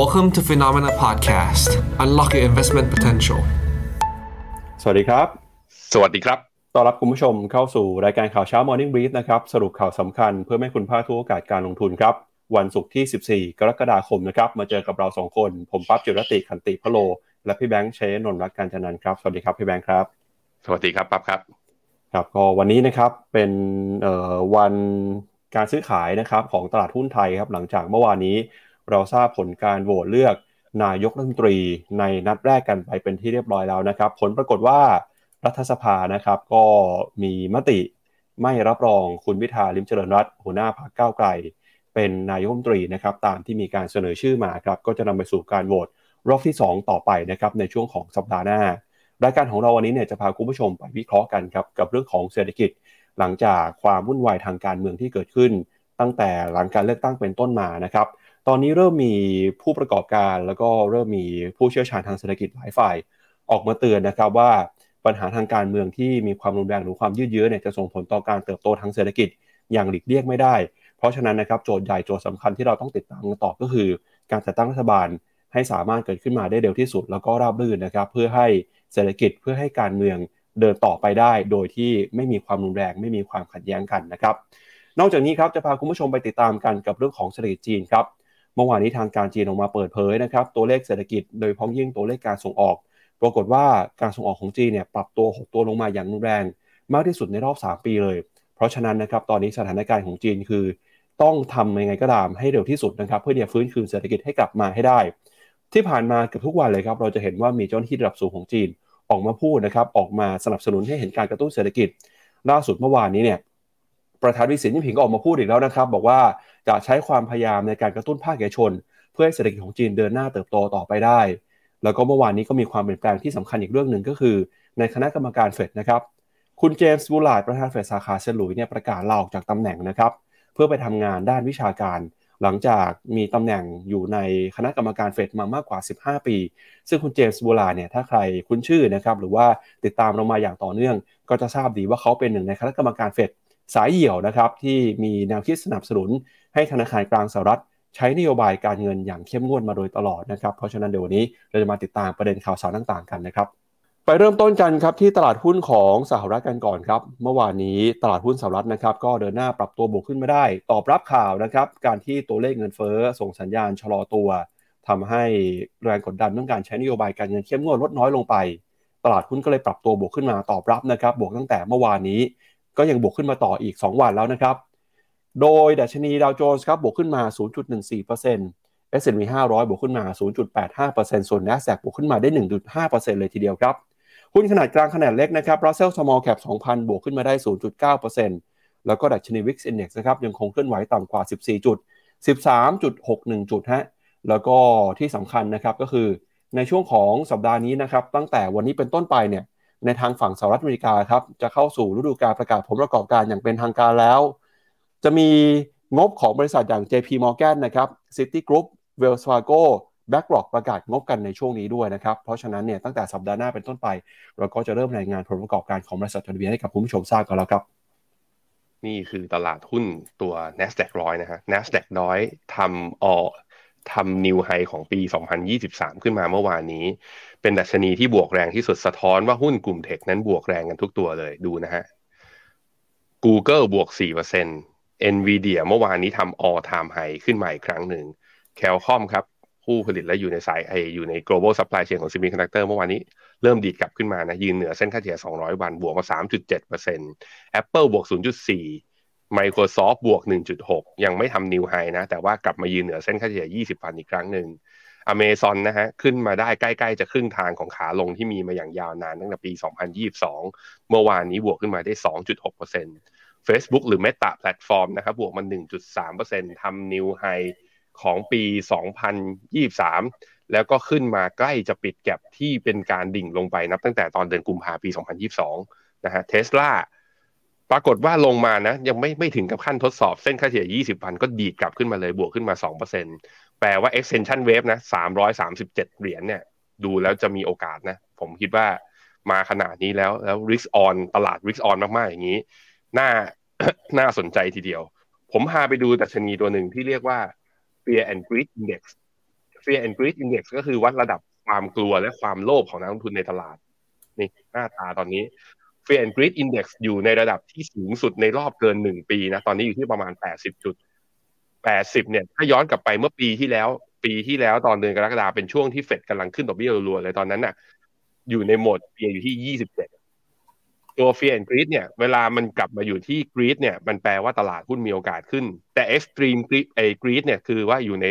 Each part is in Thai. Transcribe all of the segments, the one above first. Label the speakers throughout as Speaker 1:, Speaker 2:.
Speaker 1: Welcome to Phenomena Podcast. Unlock your investment potential.
Speaker 2: สวัสดีครับ
Speaker 3: สวัสดีครับ
Speaker 2: ต้อนรับคุณผู้ชมเข้าสู่รายการข่าวเช้า Morning Brief นะครับ สรุปข่าวสำคัญเพื่อให้คุณพลาดทุกโอกาสการลงทุนครับ วันศุกร์ที่ 14 กรกฎาคมนะครับ มาเจอกับเราสองคน ผมปั๊บจิรติขันติพะโล และพี่แบงค์เชนนนท์รักการจันนันท์ครับ สวัสดีครับพี่แบงค์ครับ
Speaker 3: สวัสดีครับปั๊บครับ
Speaker 2: ครับก็วันนี้นะครับเป็นเอ่อวันการซื้อขายนะครับของตลาดหุ้นไทยครับหลังจากเมื่อวานนี้ เราทราบผลการโหวตเลือกนายกรัฐมนตรีในนัดแรกกันไปเป็นที่เรียบร้อยแล้วนะครับ ผลปรากฏว่ารัฐสภานะครับก็มีมติไม่รับรองคุณพิธาลิมเจริญรัตน์หัวหน้าพรรคก้าวไกล เป็นนายกรัฐมนตรีนะครับตามที่มีการเสนอชื่อมาครับก็จะนำไปสู่การโหวตรอบที่ 2 ต่อไปนะครับในช่วงของสัปดาห์หน้า รายการของเราวันนี้เนี่ยจะพาคุณผู้ชมไปวิเคราะห์กันครับกับเรื่องของเศรษฐกิจ หลังจากความวุ่นวายทางการเมืองที่เกิดขึ้น ตั้งแต่หลังการเลือกตั้งเป็นต้นมานะครับ ตอนนี้เริ่มมีผู้ประกอบการแล้วก็เริ่มมีผู้เชี่ยวชาญทางเศรษฐกิจหลายฝ่ายออกมาเตือนนะครับว่าปัญหาทางการเมืองที่มีความรุนแรงหรือความยืดเยื้อเนี่ยจะส่งผลต่อการเติบโตทางเศรษฐกิจอย่างหลีกเลี่ยงไม่ได้ เพราะฉะนั้นนะครับโจทย์ใหญ่โจทย์สำคัญที่เราต้องติดตามกันต่อก็คือ การจัดตั้งรัฐบาลให้สามารถเกิดขึ้นมาได้เร็วที่สุด แล้วก็ราบรื่นนะครับเพื่อให้เศรษฐกิจเพื่อให้การเมืองเดินต่อไปได้ โดยที่ไม่มีความรุนแรง ไม่มีความขัดแย้งกันนะครับ นอกจากนี้ครับจะพาคุณผู้ชมไปติดตามกันกับเรื่องของเศรษฐกิจจีนครับ เมื่อวานนี้ทางการจีนออกมาเปิดเผยนะครับตัวเลขเศรษฐกิจโดยพ้องยิ่งตัวเลขการส่งออก ปรากฏว่าการส่งออกของจีนเนี่ยปรับตัวหดตัวลงมาอย่างรุนแรง มากที่สุดในรอบ 3 ปีเลย เพราะฉะนั้นนะครับตอนนี้สถานการณ์ของจีนคือ ต้องทำยังไงก็ตามให้เร็วที่สุดนะครับเพื่อที่จะฟื้นคืนเศรษฐกิจให้กลับมาให้ได้ ที่ผ่านมาเกือบทุกวันเลยครับเราจะเห็นว่ามีเจ้าหน้าที่ระดับสูงของจีนออกมาพูดนะครับออกมาสนับสนุนให้เห็นการกระตุ้นเศรษฐกิจ ล่าสุดเมื่อวานนี้เนี่ยประธานวิสินยิ่งผิงก็ออกมาพูดอีกแล้วนะครับ บอกว่า จะใช้ความพยายามในการกระตุ้นภาคเอกชน เพื่อให้เศรษฐกิจของจีนเดินหน้าเติบโตต่อไปได้ แล้วก็เมื่อวานนี้ก็มีความเปลี่ยนแปลงที่สำคัญอีกเรื่องหนึ่งก็คือ ในคณะกรรมการเฟดนะครับ คุณเจมส์บูลาดประธานเฟดสาขาเซนหลุยส์เนี่ยประกาศลาออกจากตำแหน่งนะครับเพื่อไปทำงานด้านวิชาการ หลังจากมีตำแหน่งอยู่ในคณะกรรมการเฟดมามากกว่า 15 ปี ซึ่งคุณเจมส์บูลาเนี่ยถ้าใครคุ้นชื่อนะครับหรือว่าติดตามเรามาอย่างต่อเนื่อง ก็จะทราบดีว่าเขาเป็นหนึ่งในคณะกรรมการเฟดสายเหี่ยวนะครับที่มีแนวคิดสนับสนุน ให้ธนาคารกลางสหรัฐใช้นโยบายการเงินอย่างเข้มงวดมาโดยตลอดนะครับเพราะฉะนั้นเดี๋ยววันนี้เราจะมาติดตามประเด็นข่าวสารต่างๆกันนะครับไปเริ่มต้นกันครับที่ตลาดหุ้นของสหรัฐกันก่อนครับ เมื่อวานนี้ตลาดหุ้นสหรัฐนะครับก็เดินหน้าปรับตัวบวกขึ้นมาได้ ตอบรับข่าวนะครับการที่ตัวเลขเงินเฟ้อส่งสัญญาณชะลอตัวทำให้แรงกดดันเรื่องการใช้นโยบายการเงินเข้มงวดลดน้อยลงไป ตลาดหุ้นก็เลยปรับตัวบวกขึ้นมาตอบรับนะครับบวกตั้งแต่เมื่อวานนี้ ก็ยังบวกขึ้นมาต่ออีก 2 วันแล้วนะครับ โดยดัชนีดาวโจนส์ครับบวกขึ้นมา 0.14% S&P 500 บวกขึ้นมา 0.85%ส่วน NASDAQ บวกขึ้นมาได้ 1.5%เลยทีเดียวครับหุ้นขนาดกลางขนาดเล็กนะครับ Russell Small Cap 2,000 บวกขึ้นมาได้ 0.9%แล้วก็ดัชนี Wix Index นะครับยังคงเคลื่อนไหวต่ำกว่า 14 จุด 13.61 จุดฮะแล้วก็ที่สำคัญนะครับก็คือในช่วงของสัปดาห์นี้นะครับตั้งแต่วันนี้เป็นต้นไปเนี่ยในทางฝั่งสหรัฐอเมริกาครับจะเข้าสู่ฤดูการประกาศผลประกอบการอย่างเป็นทางการแล้ว จะมีงบของบริษัทอย่าง JP Morgan นะครับ City Group Wells Fargo BlackRock ประกาศงบกันในช่วงนี้ด้วยนะครับ เพราะฉะนั้นเนี่ยตั้งแต่สัปดาห์หน้าเป็นต้นไป เราก็จะเริ่มรายงานผลประกอบการของบริษัทจดทะเบียนให้กับผู้ชมทราบกันแล้วครับ
Speaker 3: นี่คือตลาดหุ้นตัว NASDAQ ร้อยนะฮะ NASDAQ น้อยทำออทำนิวไฮของปี 2023 ขึ้นมาเมื่อวานนี้ เป็นดัชนีที่บวกแรงที่สุดสะท้อนว่าหุ้นกลุ่มเทคนั้นบวกแรงกันทุกตัวเลยดูนะฮะ Google บวก4% Nvidia เมื่อวานนี้ทำ all time high ขึ้นมาอีกครั้งหนึ่ง Qualcomm ครับ ผู้ผลิตและอยู่ในสายไออยู่ใน global supply chain ของ semiconductor เมื่อวานนี้เริ่มดีดกลับขึ้นมานะยืนเหนือเส้นค่าเฉลี่ย 200 วัน บวกมา 3.7% Apple บวก 0.4 Microsoft บวก 1.6 ยังไม่ทำนิวไฮนะ แต่ว่ากลับมายืนเหนือเส้นค่าเฉลี่ย 20 วันอีกครั้งหนึ่ง Amazon นะฮะขึ้นมาได้ใกล้ๆ จะครึ่งทางของขาลงที่มีมาอย่างยาวนานตั้งแต่ปี 2022 เมื่อวานนี้บวกขึ้นมาได้ 2.6% Facebook หรือ Meta Platform นะครับบวกมา 1.3%ทำนิวไฮของปี 2023 แล้วก็ขึ้นมาใกล้จะปิดแก็บที่เป็นการดิ่งลงไปนับตั้งแต่ตอนเดือนกุมภาพันธ์ปี 2022 นะฮะเทสลาปรากฏว่าลงมานะยังไม่ไม่ถึงกับขั้นทดสอบเส้นค่าเฉลี่ย 20 วัน ก็ดีดกลับขึ้นมาเลยบวกขึ้นมา 2%แปลว่า extension wave นะ 337 เหรียญเนี่ยดูแล้วจะมีโอกาสนะ ผมคิดว่ามาขนาดนี้แล้วแล้ว risk on ตลาด risk on มาก ๆ อย่างนี้ น่าน่าสนใจทีเดียว ผมพาไปดูดัชนีตัวหนึ่งที่เรียกว่า Fear and Greed Index Fear and Greed Index ก็คือวัดระดับความกลัวและความโลภของนักลงทุนในตลาด นี่หน้าตาตอนนี้ Fear and Greed Index อยู่ในระดับที่สูงสุดในรอบเกินหนึ่งปีนะ ตอนนี้อยู่ที่ประมาณ 80 จุด 80 เนี่ย ถ้าย้อนกลับไปเมื่อปีที่แล้ว ปีที่แล้วตอนเดือนกรกฎาเป็นช่วงที่เฟดกำลังขึ้นดอกเบี้ยรัวๆเลยตอนนั้นน่ะ อยู่ในโหมด Fear อยู่ที่ 27 ตัว Fear and Greed เนี่ยเวลามันกลับมาอยู่ที่ Greed เนี่ยมันแปลว่าตลาดหุ้นมีโอกาสขึ้น แต่ Extreme Greed ไอ้ Greed เนี่ยคือว่าอยู่ใน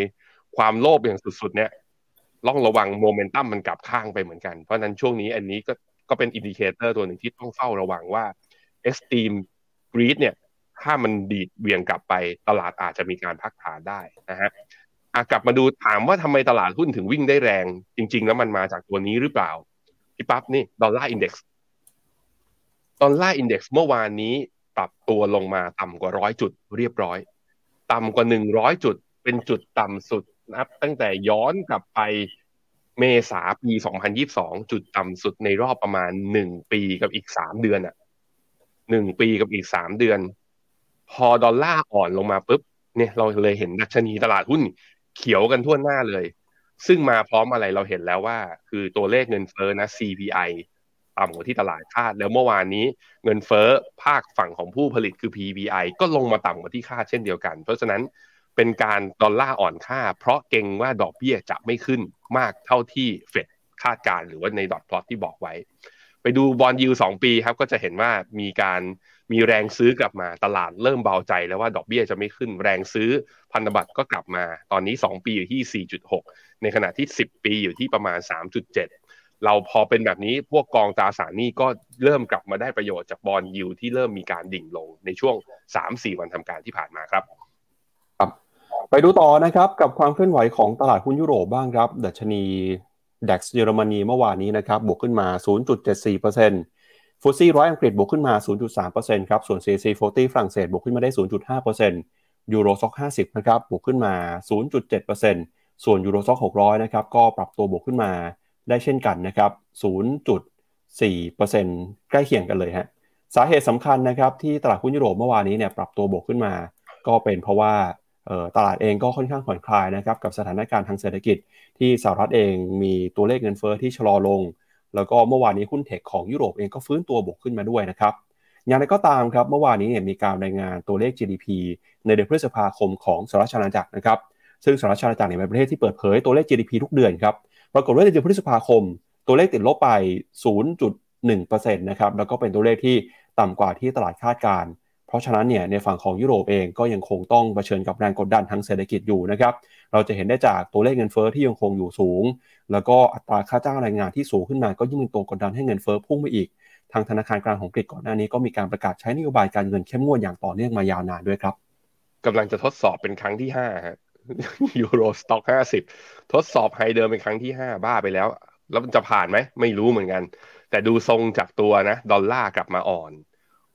Speaker 3: ความโลภอย่างสุดๆเนี่ยต้องระวังโมเมนตัมมันกลับข้างไปเหมือนกัน เพราะนั้นช่วงนี้อันนี้ก็ก็เป็น indicator ตัวหนึ่งที่ต้องเฝ้าระวังว่า Extreme Greed เนี่ยถ้ามันดีดเบี่ยงกลับไปตลาดอาจจะมีการพักฐานได้นะฮะกลับมาดูถามว่าทำไมตลาดหุ้นถึงวิ่งได้แรง จริง ๆ แล้วมันมาจากตัวนี้หรือเปล่าพี่ปั๊บนี่ Dollar Index Dollar Index เมื่อวานนี้ปรับตัวลงมาต่ำกว่าร้อยจุดเรียบร้อย ต่ำกว่าหนึ่งร้อยจุด เป็นจุดต่ำสุดนับ ตั้งแต่ย้อนกลับไปเมษาปี 2022 จุดต่ำสุดในรอบประมาณหนึ่งปีกับอีกสามเดือนอะหนึ่งปีกับอีกสามเดือน พอดอลลาร์อ่อนลงมาปุ๊บเนี่ยเราเลยเห็นดัชนีตลาดหุ้นเขียวกันทั่วหน้าเลย ซึ่งมาพร้อมอะไรเราเห็นแล้วว่า คือตัวเลขเงินเฟ้อนะ CPI ต่ำกว่าที่ตลาดคาด แล้วเมื่อวานนี้เงินเฟ้อภาคฝั่งของผู้ผลิตคือ PPI ก็ลงมาต่ำกว่าที่คาดเช่นเดียวกัน เพราะฉะนั้นเป็นการดอลลาร์อ่อนค่า เพราะเก่งว่าดอกเบี้ยจะไม่ขึ้นมากเท่าที่เฟดคาดการหรือว่าในดอทพลอตที่บอกไว้ ไปดูบอลยูสองปีครับก็จะเห็นว่ามีการมีแรงซื้อกลับมาตลาดเริ่มเบาใจแล้วว่าดอกเบี้ยจะไม่ขึ้น แรงซื้อพันธบัตรก็กลับมา ตอนนี้ 2 ปีอยู่ที่ 4.6 ในขณะที่ 10 ปีอยู่ที่ประมาณ 3.7 เราพอเป็นแบบนี้พวกกองตราสารหนี้ก็เริ่มกลับมาได้ประโยชน์จากบอลยูที่เริ่มมีการดิ่งลงในช่วง 3-4 วันทำการที่ผ่านมาครับ
Speaker 2: ไปดูต่อนะครับกับความเคลื่อนไหวของตลาดหุ้นยุโรปบ้างครับดัชนีDAX เยอรมนีเมื่อวานนี้นะครับบวกขึ้นมา 0.74% FTSE ร้อยอังกฤษบวกขึ้นมา 0.3%ครับส่วน CAC 40ฝรั่งเศสบวกขึ้นมาได้ 0.5% Euro Stoxx 50 นะครับบวกขึ้นมา 0.7%ส่วน Euro Stoxx 600 นะครับก็ปรับตัวบวกขึ้นมา ได้เช่นกันนะครับ 0.4%ใกล้เคียงกันเลยฮะ สาเหตุสำคัญนะครับที่ตลาดหุ้นยุโรปเมื่อวานนี้เนี่ยปรับตัวบวกขึ้นมา ก็เป็นเพราะว่าตลาดเองก็ค่อนข้างผ่อนคลายนะครับกับสถานการณ์ทางเศรษฐกิจ ที่สหรัฐเองมีตัวเลขเงินเฟอ้อที่ชะลอลง แล้วก็เมื่อวานนี้หุ้นเทคของยุโรปเองก็ฟื้นตัวบวกขึ้นมาด้วยนะครับอย่างไรก็ตามครับเมื่อวานนี้เนี่ยมีการรายงานตัวเลข GDP ในเดือนพฤษภาคมของสหรัฐอาณาจักรนะครับซึ่งสหรัฐอาณาจักรเนี่ยเป็นประเทศที่เปิดเผยตัวเลข GDP ทุกเดือนครับ ปรากฏว่าในเดือนพฤษภาคม ตัวเลขติดลบไป 0.1%นะครับแล้วก็เป็นตัวเลขที่ต่ำกว่าที่ตลาดคาดการ เพราะฉะนั้นเนี่ยในฝั่งของยุโรปเองก็ยังคงต้องเผชิญกับแรงกดดันทางเศรษฐกิจอยู่นะครับเราจะเห็นได้จากตัวเลขเงินเฟ้อที่ยังคงอยู่สูง แล้วก็อัตราค่าจ้างแรงงานที่สูงขึ้นมา ก็ยิ่งเป็นตัวกดดันให้เงินเฟ้อพุ่งไปอีกทางธนาคารกลางของอังกฤษก่อนหน้านี้ก็มีการประกาศใช้นโยบายการเงินเข้มงวดอย่างต่อเนื่องมายาวนานด้วยครับ
Speaker 3: กำลังจะทดสอบเป็นครั้งที่ห้าฮะ Euro Stoxx ห้าสิบทดสอบ high เดิมเป็นครั้งที่ห้าบ้าไปแล้ว แล้วมันจะผ่านไหม ไม่รู้เหมือนกัน แต่ดูทรงจากตัวนะ ดอลลาร์กลับมาอ่อน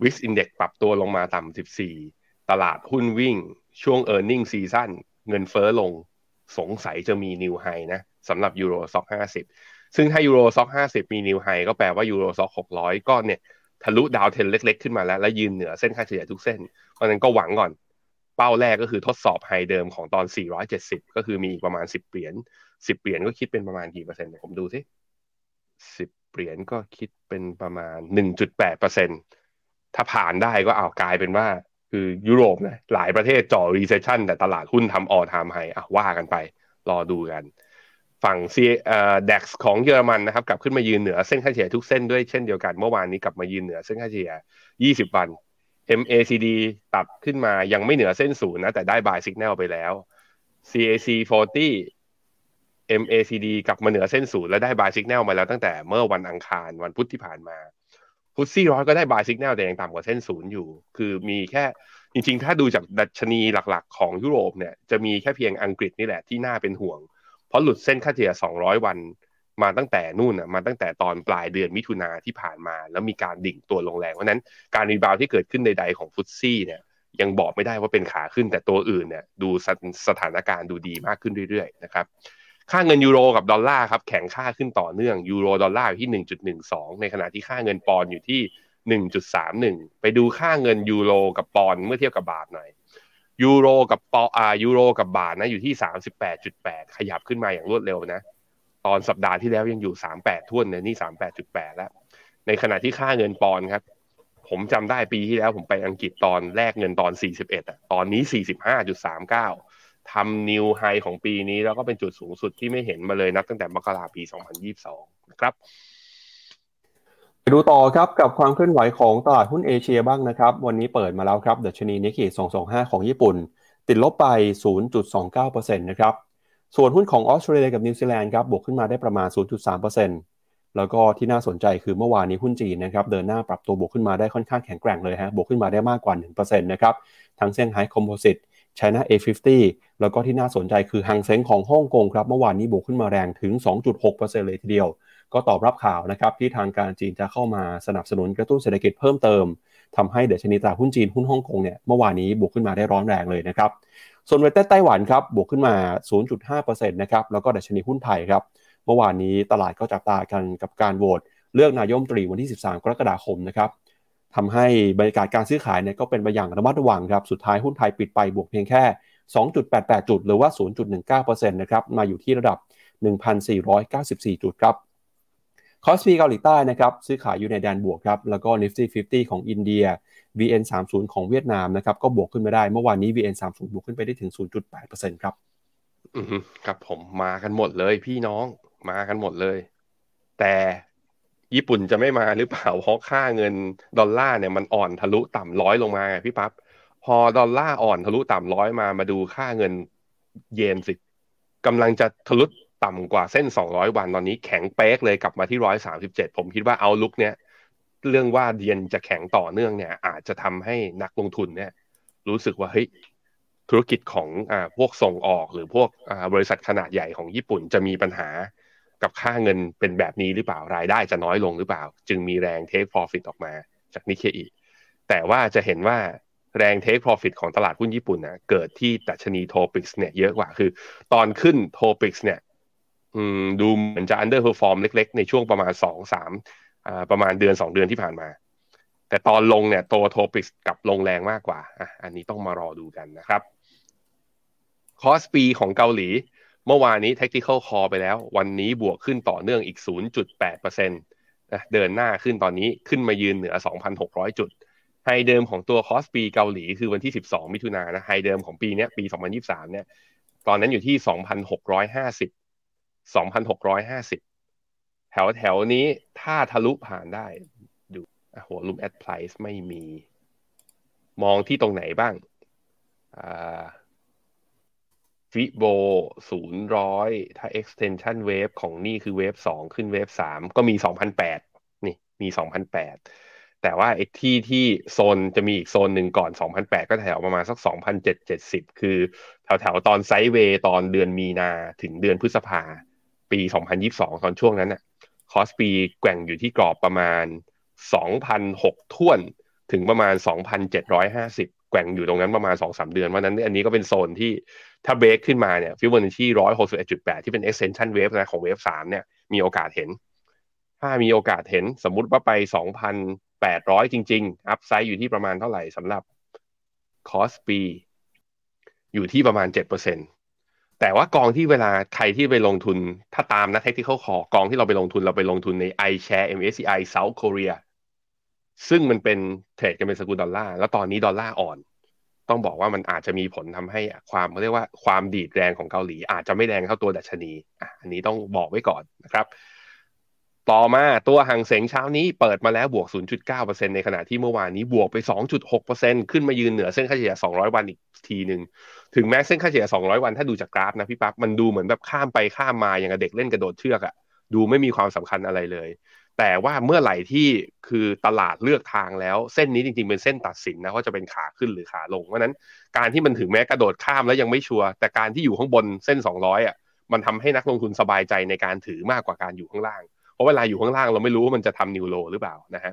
Speaker 3: VIX Index ปรับตัวลงมาต่ำ14ตลาดหุ้นวิ่ง ช่วง e a r n i n g ซีซั่นเงินเฟ้อลง สงสัยจะมี new high นะสำหรับ Euro Stoxx 50ซึ่งถ้า Euro Stoxx 50มี new high ก็แปลว่า Euro Stoxx 600ก็เนี่ย ทะลุดาวเทนเล็ก ๆ ขึ้นมาแล้ว และยืนเหนือเส้นค่าเฉลี่ยทุกเส้น เพราะนั้นก็หวังก่อน เป้าแรกก็คือทดสอบ high เดิมของตอน 470 ก็คือมีอีกประมาณ 10 เหรียญ 10 เหรียญก็คิดเป็นประมาณกี่เปอร์เซ็นต์ ผมดูสิ 10 เหรียญก็คิดเป็นประมาณ 1.8เปอร์เซ็นต์ถ้าผ่านได้ก็เอากลายเป็นว่า คือยุโรปนะหลายประเทศจ่อ recession แต่ตลาดหุ้นทำ all time high อะว่ากันไป รอดูกัน ฝั่งซีเอ่อ DAX ของเยอรมันนะครับ กลับขึ้นมายืนเหนือเส้นค่าเฉลี่ยทุกเส้นด้วยเช่นเดียวกัน เมื่อวานนี้กลับมายืนเหนือเส้นค่าเฉลี่ย 20 วัน MACD ตัดขึ้นมายังไม่เหนือเส้นศูนย์นะ แต่ได้ buy สัญญาณไปแล้ว CAC 40 MACD กลับมาเหนือเส้นศูนย์และได้ buy สัญญาณมาแล้วตั้งแต่เมื่อวันอังคารวันพุธที่ผ่านมา FTSE ร้อยก็ได้ buy signal แต่ยังต่ำกว่าเส้นศูนย์อยู่ คือมีแค่จริงๆ ถ้าดูจากดัชนีหลักๆ ของยุโรปเนี่ยจะมีแค่เพียงอังกฤษนี่แหละที่น่าเป็นห่วง เพราะหลุดเส้นค่าเฉลี่ย200 วัน มาตั้งแต่นู่นอะมาตั้งแต่ตอนปลายเดือนมิถุนาที่ผ่านมา แล้วมีการดิ่งตัวลงแรงเพราะนั้นการ rebound ที่เกิดขึ้นใดๆของ FTSE เนี่ยยังบอกไม่ได้ว่าเป็นขาขึ้นแต่ตัวอื่นเนี่ยดูสถานการณ์ดูดีมากขึ้นเรื่อยๆนะครับค่าเงินยูโรกับดอลลาร์ครับแข็งค่าขึ้นต่อเนื่องยูโรดอลลาร์อยู่ที่ 1.12 ในขณะที่ค่าเงินปอนอยู่ที่ 1.31 ไปดูค่าเงินยูโรกับปอนเมื่อเทียบกับบาทหน่อยยูโรกับปออ่ายูโรกับบาทนะอยู่ที่สามสิบแปดจุดแปดขยับขึ้นมาอย่างรวดเร็วนะ ตอนสัปดาห์ที่แล้วยังอยู่สามแปดท่วนเนี่ยนี่สามแปดจุดแปดแล้ว ในขณะที่ค่าเงินปอนด์ครับ ผมจำได้ปีที่แล้วผมไปอังกฤษตอนแรกเงินปอนด์สี่สิบเอ็ดอะตอนนี้สี่สิบห้าจุดสามเก้าทำ new high ของปีนี้แล้วก็เป็นจุดสูงสุดที่ไม่เห็นมาเลยนับตั้งแต่มกราปีสองพันยี่สิบสองนะครับ
Speaker 2: ไปดูต่อครับกับความเคลื่อนไหวของตลาดหุ้นเอเชียบ้างนะครับ วันนี้เปิดมาแล้วครับดัชนีนิกเคอิ225 ของญี่ปุ่น ติดลบไป 0.29%นะครับ ส่วนหุ้นของออสเตรเลียกับนิวซีแลนด์ครับบวกขึ้นมาได้ประมาณ 0.3%แล้วก็ที่น่าสนใจคือเมื่อวานนี้หุ้นจีนนะครับเดินหน้าปรับตัวบวกขึ้นมาได้ค่อนข้างแข็งแกร่งเลยฮะบวกขึ้นมาได้มากกว่า 1%นะครับทั้งเซี่ยงไฮ้คอมโพสิต China A50 แล้วก็ที่น่าสนใจคือฮังเซ็งของฮ่องกงครับเมื่อวานนี้บวกขึ้นมาแรงถึง 2.6%เลยทีเดียว ก็ตอบรับข่าวนะครับที่ทางการจีนจะเข้ามาสนับสนุนกระตุ้นเศรษฐกิจเพิ่มเติม ทำให้เดชนีตราหุ้นจีนหุ้นฮ่องกงเนี่ยเมื่อวานนี้บวกขึ้นมาได้ร้อนแรงเลยนะครับส่วนเวทไต้หวันครับบวกขึ้นมา 0.5%นะครับแล้วก็เดชนีหุ้นไทยครับเมื่อวานนี้ตลาดก็จับตากันกับการโหวตเลือกนายมตรีวันที่ 13 กรกฎาคมนะครับทำให้บรรยากาศการซื้อขายเนี่ยก็เป็นไปอย่างระมัดระวังครับสุดท้ายหุ้นไทยปิดไปบวกเพียงแค่ 2.88 จุด หรือว่า 0.19%นะครับมาอยู่ที่ระดับ 1,494 จุดครับ คอสปีเกาหลีใต้นะครับซื้อขายอยู่ในแดนบวกครับแล้วก็ Nifty 50 ของอินเดีย VN 30ของเวียดนามนะครับก็บวกขึ้นมาได้เมื่อวานนี้ VN 30บวกขึ้นไปได้ถึง 0.8%ครับ
Speaker 3: อืมครับผมมากันหมดเลยพี่น้องมากันหมดเลย แต่ญี่ปุ่นจะไม่มาหรือเปล่าเพราะค่าเงินดอลลาร์เนี่ยมันอ่อนทะลุต่ำร้อยลงมาไงพี่ปับ๊บพอดอลลาร์อ่อนทะลุต่ำร้อยมามาดูค่าเงินเยนสิกำลังจะทะลุ ต่ำกว่าเส้น 200 วันตอนนี้แข็งเป๊กเลยกลับมาที่ 137 ผมคิดว่าเอาลุกเนี้ยเรื่องว่าเดียนจะแข็งต่อเนื่องเนี่ย อาจจะทำให้นักลงทุนเนี่ย รู้สึกว่าเฮ้ยธุรกิจของอ่าพวกส่งออกหรือพวกอ่าบริษัทขนาดใหญ่ของญี่ปุ่นจะมีปัญหากับค่าเงินเป็นแบบนี้หรือเปล่ารายได้จะน้อยลงหรือเปล่า จึงมีแรงเทค profit ออกมาจากนิเคอีแต่ว่าจะเห็นว่าแรงเทค profit ของตลาดหุ้นญี่ปุ่นนะเกิดที่ดัชนีโทปิกส์เนี่ยเยอะกว่าคือ ตอนขึ้นโทปิกส์เนี่ย ดูเหมือนจะ underperform เล็ก ๆ ในช่วงประมาณสองสามประมาณเดือนสองเดือนที่ผ่านมา แต่ตอนลงเนี่ยตัว TOPIX กลับลงแรงมากกว่าอะอันนี้ต้องมารอดูกันนะครับ KOSPI ของเกาหลี เมื่อวานนี้ tactical call ไปแล้ว วันนี้บวกขึ้นต่อเนื่องอีก 0.8%นะเดินหน้าขึ้นตอนนี้ขึ้นมายืนเหนือ 2,600 จุด high เดิมของตัว KOSPI เกาหลีคือวันที่ 12 มิถุนายนนะ high เดิมของปีนี้ปี 2023 เนี่ย ตอนนั้นอยู่ที่ 2,650 สองพันหกร้อยห้าสิบแถวแถวนี้ถ้าทะลุผ่านได้ ดูหัวลุมแอดไพรส์ไม่มี มองที่ตรงไหนบ้างฟิโบศูนย์ร้อยถ้า extension wave ของนี่คือเวฟสองขึ้นเวฟสามก็มีสองพันแปดนี่มีสองพันแปดแต่ว่าไอ้ที่ที่โซนจะมีอีกโซนหนึ่งก่อน 2008 ก็แถวประมาณสัก 2,770 คือแถวแถวตอน sideway ตอนเดือนมีนาถึงเดือนพฤษภา ปี 2022 ตอนช่วงนั้นน่ะ KOSPI แกว่งอยู่ที่กรอบประมาณ 2,600 ถ้วนถึงประมาณ 2,750 แกว่งอยู่ตรงนั้นประมาณ 2-3 เดือน วันนั้นอันนี้ก็เป็นโซนที่ถ้าเบรกขึ้นมาเนี่ยฟิวเบอร์นิชี161.8 ที่เป็น extension wave นะของ wave 3เนี่ยมีโอกาสเห็น ถ้ามีโอกาสเห็นสมมุติว่าไป 2,800 จริง ๆ upside อยู่ที่ประมาณเท่าไหร่สำหรับKOSPI อยู่ที่ประมาณ 7% แต่ว่ากองที่เวลาใครที่ไปลงทุนถ้าตามนะเทคที่เขาขอกองที่เราไปลงทุนเราไปลงทุนใน iShare MSCI South Korea ซึ่งมันเป็น trade กันเป็นสกุลดอลลาร์แล้วตอนนี้ดอลลาร์อ่อน ต้องบอกว่ามันอาจจะมีผลทำให้ความเรียกว่าความดีดแรงของเกาหลี อาจจะไม่แรงเท่าตัวดัชนีอันนี้ต้องบอกไว้ก่อนนะครับ ต่อมาตัวฮั่งเส็งเช้านี้เปิดมาแล้วบวก 0.9%ในขณะที่เมื่อวานนี้บวกไป 2.6%ขึ้นมายืนเหนือเส้นค่าเฉลี่ย 200 วันอีกทีหนึ่งถึงแม้เส้นค่าเฉลี่ย 200 วันถ้าดูจากกราฟนะพี่ปั๊บมันดูเหมือนแบบข้ามไปข้ามมาอย่างเด็กเล่นกระโดดเชือกอะดูไม่มีความสำคัญอะไรเลย แต่ว่าเมื่อไหร่ที่คือตลาดเลือกทางแล้ว เส้นนี้จริงๆเป็นเส้นตัดสินนะว่าจะเป็นขาขึ้นหรือขาลงเพราะนั้นการที่มันถึงแม้กระโดดข้ามแล้วยังไม่ชัวร์แต่การที่อยู่ข้างบนเส้น 200อะมันทำให้นักลงทุนสบายใจในการถือมากกว่าการอยู่ข้างล่าง เพราะเวลาอยู่ข้างล่างเราไม่รู้ว่ามันจะทำนิวโลหรือเปล่านะฮะ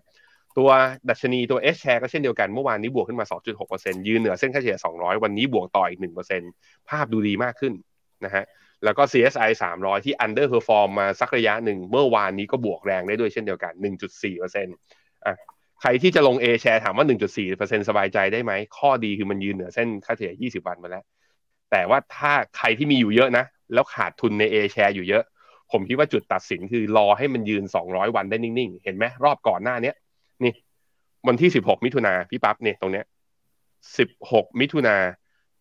Speaker 3: ตัวดัชนีตัว S share ก็เช่นเดียวกันเมื่อวานนี้บวกขึ้นมา 2.6%ยืนเหนือเส้นค่าเฉลี่ย 200 วันนี้บวกต่ออีก 1%ภาพดูดีมากขึ้นนะฮะแล้วก็ CSI 300 ที่ underperform มาสักระยะหนึ่ง เมื่อวานนี้ก็บวกแรงได้ด้วยเช่นเดียวกัน 1.4%อะใครที่จะลง A share ถามว่า 1.4%สบายใจได้ไหม ข้อดีคือมันยืนเหนือเส้นค่าเฉลี่ย 20 วันมาแล้ว แต่ว่าถ้าใครที่มีอยู่เยอะนะ แล้วขาดทุนใน A share อยู่เยอะ ผมคิดว่าจุดตัดสินคือรอให้มันยืน 200 วันได้นิ่งๆ เห็นไหมรอบก่อนหน้าเนี้ยนี่ วันที่ 16 มิถุนาพี่ปั๊บเนี่ยตรงเนี้ย 16 มิถุนา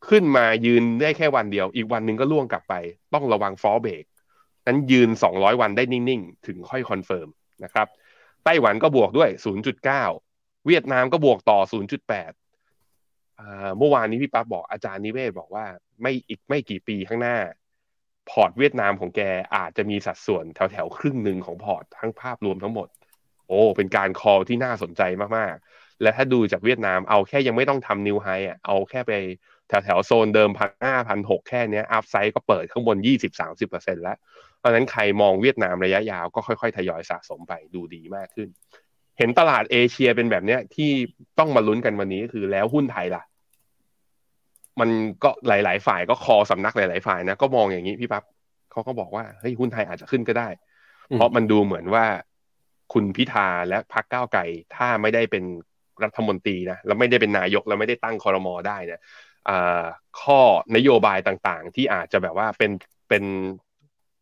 Speaker 3: ขึ้นมายืนได้แค่วันเดียว อีกวันหนึ่งก็ร่วงกลับไป ต้องระวัง false break นั้นยืน 200 วันได้นิ่งๆ ถึงค่อย confirm นะครับไต้หวันก็บวกด้วย 0.9 เวียดนามก็บวกต่อ 0.8เมื่อวานนี้พี่ปั๊บบอกอาจารย์นิเวศน์บอกว่าไม่อีกไม่กี่ปีข้างหน้า port เวียดนามของแกอาจจะมีสัดส่วนแถวแถวครึ่งหนึ่งของ port ทั้งภาพรวมทั้งหมด โอ้เป็นการ call ที่น่าสนใจมากๆ และถ้าดูจากเวียดนามเอาแค่ยังไม่ต้องทำ new high อะเอาแค่ไปแถวแถวโซนเดิมพันห้าพันหกแค่นี้ upside ก็เปิดข้างบนยี่สิบสามสิบเปอร์เซ็นต์แล้ว เพราะฉะนั้นใครมองเวียดนามระยะยาวก็ค่อยๆ ทยอยสะสมไปดูดีมากขึ้น เห็นตลาดเอเชียเป็นแบบเนี้ยที่ต้องมาลุ้นกันวันนี้คือแล้วหุ้นไทยล่ะ มันก็หลาย ๆ ฝ่ายก็คอสำนักหลาย ๆ ฝ่ายนะก็มองอย่างนี้พี่ปั๊บเขาก็บอกว่าเฮ้ยหุ้นไทยอาจจะขึ้นก็ได้ เพราะมันดูเหมือนว่าคุณพิธาและพรรคก้าวไกลถ้าไม่ได้เป็นรัฐมนตรีนะแล้วไม่ได้เป็นนายกแล้วไม่ได้ตั้งคอรมอได้เนี่ยข้อนโยบายต่าง ๆ ที่อาจจะแบบว่าเป็นเป็น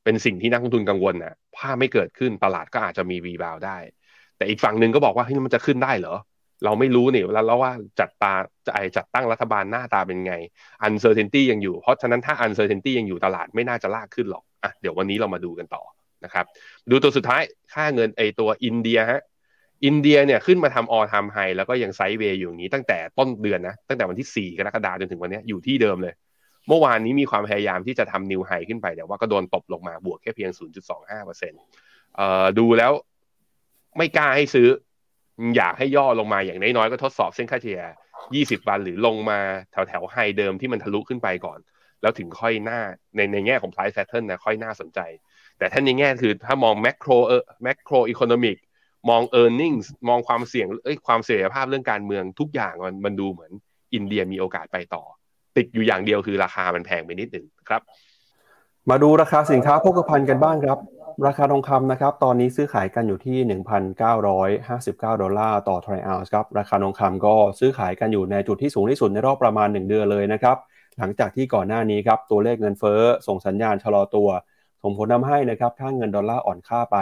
Speaker 3: เป็นสิ่งที่นักลงทุนกังวลนะถ้าไม่เกิดขึ้นตลาดก็อาจจะมีรีบาวได้ แต่อีกฝั่งหนึ่งก็บอกว่าเฮ้ยมันจะขึ้นได้เหรอ เราไม่รู้เนี่ยแล้วว่าจัดตาจะไอจัดตั้งรัฐบาลหน้าตาเป็นไง uncertainty ยังอยู่เพราะฉะนั้นถ้า uncertainty ยังอยู่ตลาดไม่น่าจะลากขึ้นหรอกอะเดี๋ยววันนี้เรามาดูกันต่อนะครับดูตัวสุดท้ายค่าเงินไอตัวอินเดียฮะอินเดียเนี่ยขึ้นมาทำออทามไฮแล้วก็ยังไซด์เวย์อยู่อย่างนี้ตั้งแต่ต้นเดือนนะตั้งแต่วันที่ 4 กรกฎาคมจนถึงวันนี้อยู่ที่เดิมเลย เมื่อวานนี้มีความพยายามที่จะทำนิวไฮขึ้นไปแต่ว่าก็โดนตบลงมาบวกแค่เพียง 0.25%เอ่อดูแล้วไม่กล้าให้ซื้อ อยากให้ย่อลงมาอย่างน้อยๆก็ทดสอบเส้นค่าเฉลี่ย 20 วันหรือลงมาแถวแถวไฮเดิมที่มันทะลุขึ้นไปก่อน แล้วถึงค่อยหน้าในในแง่ของ price pattern นะค่อยน่าสนใจ แต่ถ้าในแง่คือถ้ามอง macro เออ macro economic มอง e a r n i n g มองความเสี่ยงเอ้ยความเสียภาพเรื่องการเมืองทุกอย่างมันมันดูเหมือนอินเดียมีโอกาสไปต่อ ติดอยู่อย่างเดียวคือราคามันแพงไปนิดหนึ่งครับ
Speaker 2: มาดูราคาสินค้าโภคภัณฑ์กันบ้างครับ ราคาทองคำนะครับ ตอนนี้ซื้อขายกันอยู่ที่ 1,959 ดอลลาร์ต่อทรัลล์ครับ ราคาทองคำก็ซื้อขายกันอยู่ในจุดที่สูงที่สุดในรอบประมาณ 1 เดือนเลยนะครับ หลังจากที่ก่อนหน้านี้ครับ ตัวเลขเงินเฟ้อส่งสัญญาณชะลอตัว ส่งผลทำให้นะครับค่าเงินดอลลาร์อ่อนค่าไป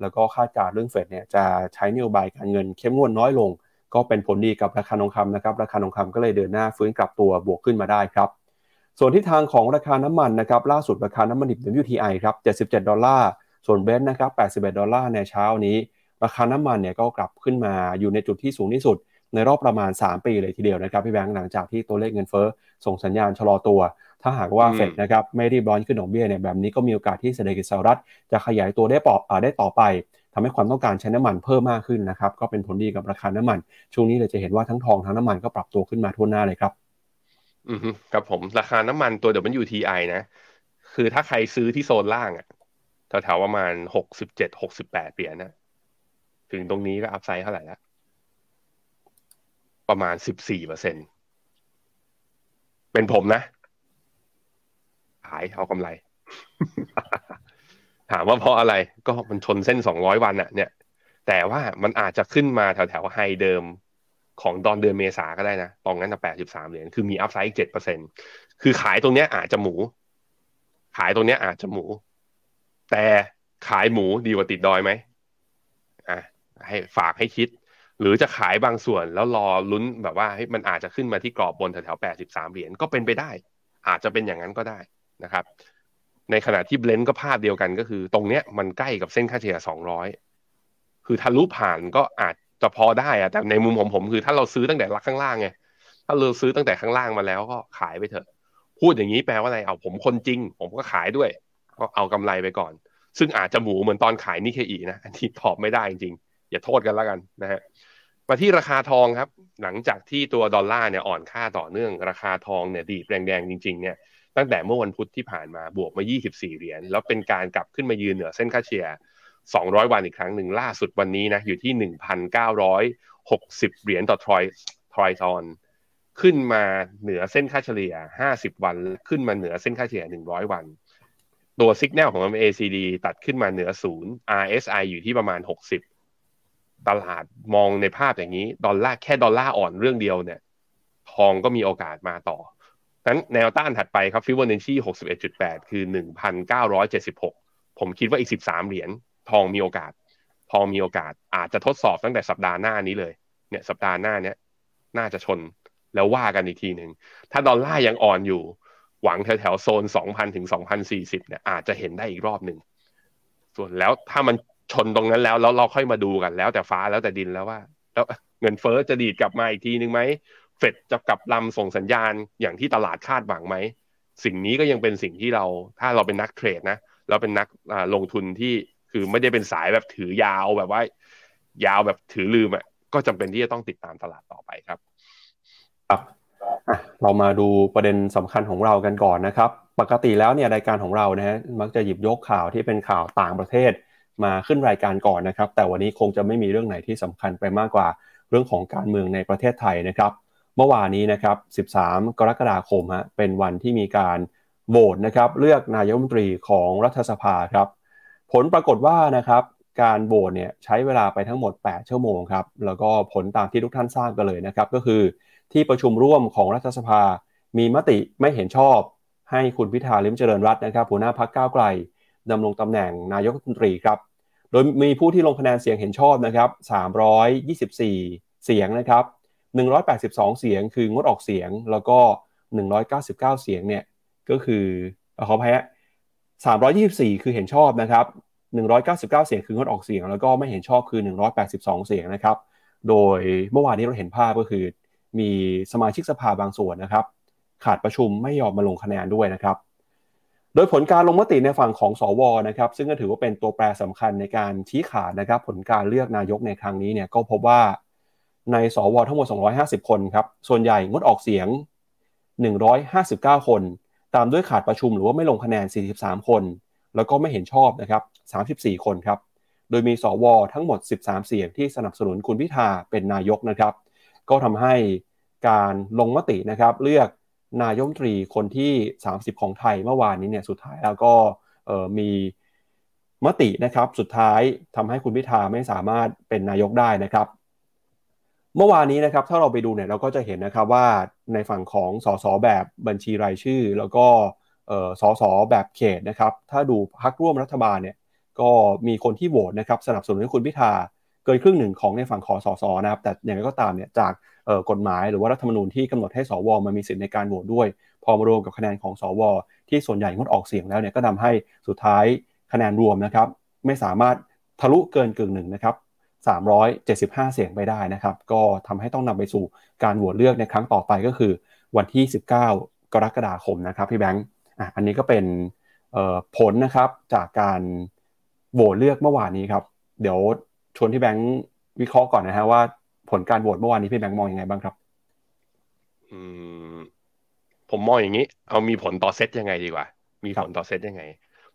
Speaker 2: แล้วก็คาดการเรื่องเฟดเนี่ยจะใช้นโยบายการเงินเข้มงวดน้อยลง ก็เป็นผลดีกับราคาทองคำนะครับ ราคาทองคำก็เลยเดินหน้าฟื้นกลับตัวบวกขึ้นมาได้ครับส่วนที่ทางของราคาน้ำมันนะครับล่าสุดราคาน้ำมันดิบ WTI ครับ 77 ดอลลาร์ ส่วน Brent นะครับ 81 ดอลลาร์ในเช้านี้ ราคาน้ำมันเนี่ยก็กลับขึ้นมาอยู่ในจุดที่สูงที่สุด ในรอบประมาณ 3 ปีเลยทีเดียวนะครับ พี่แบงค์หลังจากที่ตัวเลขเงินเฟ้อส่งสัญญาณชะลอตัว ถ้าหากว่าเฟดนะครับไม่รีบร้อนขึ้นดอกเบี้ยเนี่ยแบบนี้ก็มีโอกาสที่เศรษฐกิจสหรัฐจะขยายตัวได้ปอได้ต่อไปทำให้ความต้องการใช้น้ำมันเพิ่มมากขึ้นนะครับ ก็เป็นผลดีกับราคาน้ำมัน ช่วงนี้เราจะเห็นว่าทั้งทองทั้งน้ำมันก็ปรับตัวขึ้นมาถ้วนหน้าเลยครับ
Speaker 3: อืมครับผมราคาน้ำมันตัว WTI นะ คือถ้าใครซื้อที่โซนล่างอะ แถวๆประมาณหกสิบเจ็ดหกสิบแปดเหรียญนะถึงตรงนี้ก็อัพไซด์เท่าไหร่แล้วประมาณสิบสี่เปอร์เซ็นเป็นผมนะ ขายเอากำไร ถามว่าเพราะอะไรก็มันชนเส้นสองร้อยวันอะเนี่ย แต่ว่ามันอาจจะขึ้นมาแถวแถวไฮเดิมของตอนเดือนเมษาก็ได้นะ ตอนนั้นแปดสิบสามเหรียญ คือมี upside อีกเจ็ดเปอร์เซ็นต์คือขายตรงเนี้ยอาจจะหมู ขายตรงเนี้ยอาจจะหมู แต่ขายหมูดีกว่าติดดอยไหมอะให้ฝากให้คิด หรือจะขายบางส่วนแล้วรอลุ้นแบบว่าให้มันอาจจะขึ้นมาที่กรอบบนแถวๆแปดสิบสามเหรียญก็เป็นไปได้ อาจจะเป็นอย่างนั้นก็ได้นะครับ ในขณะที่ Brent ก็ภาพเดียวกันก็คือ ตรงเนี้ยมันใกล้กับเส้นค่าเฉลี่ยสองร้อยคือทะลุผ่านก็อาจจะพอได้อะแต่ในมุมของผมคือถ้าเราซื้อตั้งแต่ลักข้างล่างไงถ้าเราซื้อตั้งแต่ข้างล่างมาแล้วก็ขายไปเถอะ พูดอย่างนี้แปลว่าอะไรเอาผมคนจริง ผมก็ขายด้วย ก็เอากำไรไปก่อน ซึ่งอาจจะหมูเหมือนตอนขายนิเคอีนะอันที่ตอบไม่ได้จริงๆ อย่าโทษกันแล้วกันนะฮะมาที่ราคาทองครับ หลังจากที่ตัวดอลลาร์เนี่ยอ่อนค่าต่อเนื่อง ราคาทองเนี่ยดีดแดงๆจริงๆเนี่ยตั้งแต่เมื่อวันพุธที่ผ่านมาบวกมา 24 เหรียญแล้วเป็นการกลับขึ้นมายืนเหนือเส้นค่าเฉลี่ย 200 วันอีกครั้งหนึ่งล่าสุดวันนี้นะอยู่ที่ 1,960 เหรียญต่อทรอยทรอยซอนขึ้นมาเหนือเส้นค่าเฉลี่ย 50 วัน ขึ้นมาเหนือเส้นค่าเฉลี่ย 100 วัน ตัวสัญญาณของ MACD ตัดขึ้นมาเหนือศูนย์ RSI อยู่ที่ประมาณ 60 ตลาดมองในภาพอย่างนี้ ดอลลาร์แค่ดอลลาร์อ่อนเรื่องเดียวเนี่ย ทองก็มีโอกาสมาต่อนั้นแนวต้านถัดไปครับฟิวเวอร์เนชี่หกสิบเอ็ดจุดแปดคือหนึ่งพันเก้าร้อยเจ็ดสิบหกผมคิดว่าอีกสิบสามเหรียญทองมีโอกาส ทองมีโอกาสอาจจะทดสอบตั้งแต่สัปดาห์หน้านี้เลย เนี่ยสัปดาห์หน้าเนี้ยน่าจะชนแล้วว่ากันอีกทีหนึ่ง ถ้าดอลลาร์ยังอ่อนอยู่ หวังแถวๆโซนสองพันถึงสองพันสี่สิบเนี่ยอาจจะเห็นได้อีกรอบหนึ่ง ส่วนแล้วถ้ามันชนตรงนั้นแล้วแล้วเราค่อยมาดูกันแล้วแต่ฟ้าแล้วแต่ดินแล้วว่า แล้วเงินเฟอ้อจะดีดกลับมาอีกทีหนึ่งไหมเฟดจะกลับลำส่งสัญญาณอย่างที่ตลาดคาดหวังไหม สิ่งนี้ก็ยังเป็นสิ่งที่เราถ้าเราเป็นนักเทรดนะ เราเป็นนักลงทุนที่คือไม่ได้เป็นสายแบบถือยาวแบบว่า ยาวแบบถือลืมอะก็จำเป็นที่จะต้องติดตามตลาดต่อไปครับ
Speaker 2: ครับ เรามาดูประเด็นสำคัญของเรากันก่อนนะครับ ปกติแล้วเนี่ยรายการของเรานะฮะมักจะหยิบยกข่าวที่เป็นข่าวต่างประเทศมาขึ้นรายการก่อนนะครับ แต่วันนี้คงจะไม่มีเรื่องไหนที่สำคัญไปมากกว่าเรื่องของการเมืองในประเทศไทยนะครับ เมื่อวานนี้นะครับ 13 กรกฎาคมฮะเป็นวันที่มีการโหวตนะครับ เลือกนายกรัฐมนตรีของรัฐสภาครับ ผลปรากฏว่านะครับ การโหวตเนี่ยใช้เวลาไปทั้งหมด 8 ชั่วโมงครับ แล้วก็ผลตามที่ทุกท่านทราบกันเลยนะครับ ก็คือ ที่ประชุมร่วมของรัฐสภา มีมติไม่เห็นชอบ ให้คุณพิธาลิมเจริญรัตน์นะครับหัวหน้าพักก้าวไกลดำรงตำแหน่งนายกรัฐมนตรีครับ โดยมีผู้ที่ลงคะแนนเสียงเห็นชอบนะครับ324 เสียงนะครับ 182 เสียงคืองดออกเสียง แล้วก็ 199 เสียงเนี่ยก็คือขออภัยฮะ324 คือเห็นชอบนะครับ 199 เสียงคืองดออกเสียง แล้วก็ไม่เห็นชอบคือ 182 เสียงนะครับ โดยเมื่อวานนี้เราเห็นภาพก็คือ มีสมาชิกสภาบางส่วนนะครับ ขาดประชุมไม่ยอมมาลงคะแนนด้วยนะครับ โดยผลการลงมติในฝั่งของสวนะครับ ซึ่งก็ถือว่าเป็นตัวแปรสำคัญในการชี้ขาดนะครับ ผลการเลือกนายกในครั้งนี้เนี่ยก็พบว่าในสวทั้งหมด 250 คนครับ ส่วนใหญ่งดออกเสียง 159 คน ตามด้วยขาดประชุมหรือว่าไม่ลงคะแนน 43 คน แล้วก็ไม่เห็นชอบนะครับ 34 คนครับ โดยมีสวทั้งหมด 13 เสียงที่สนับสนุนคุณพิธาเป็นนายกนะครับ ก็ทำให้การลงมตินะครับเลือกนายกตรีคนที่ 30 ของไทยเมื่อวานนี้เนี่ยสุดท้ายแล้วก็มีมตินะครับสุดท้ายทำให้คุณพิธาไม่สามารถเป็นนายกได้นะครับ เมื่อวานนี้นะครับถ้าเราไปดูเนี่ยเราก็จะเห็นนะครับว่าในฝั่งของสสแบบบัญชีรายชื่อ แล้วก็สสแบบเขตนะครับ ถ้าดูพักร่วมรัฐบาลเนี่ยก็มีคนที่โหวตนะครับสนับสนุนให้คุณพิธา เกินครึ่งหนึ่งของในฝั่งของสสนะครับ แต่อย่างไรก็ตามเนี่ยจากกฎหมายหรือว่ารัฐธรรมนูญที่กำหนดให้สวมามีสิทธิในการโหวตด้วย พอมารวมกับคะแนนของสว ที่ส่วนใหญ่งดออกเสียงแล้วเนี่ยก็ทาให้สุดท้ายคะแนนรวมนะครับ ไม่สามารถทะลุเกินกึ่งหนึ่งนะครับ375 เสียงไปได้นะครับ ก็ทำให้ต้องนำไปสู่การโหวตเลือกในครั้งต่อไปก็คือวันที่ 19 กรกฎาคมนะครับพี่แบงค์อะอันนี้ก็เป็นผลนะครับจากการโหวตเลือกเมื่อวานนี้ครับ เดี๋ยว ชวนพี่แบงค์วิเคราะห์ก่อนนะฮะว่าผลการโหวตเมื่อวานนี้พี่แบงค์มองยังไงบ้างครับ
Speaker 3: อืม ผมมองอย่างนี้ เอามีผลต่อเซตยังไงดีกว่า มีผลต่อเซตยังไง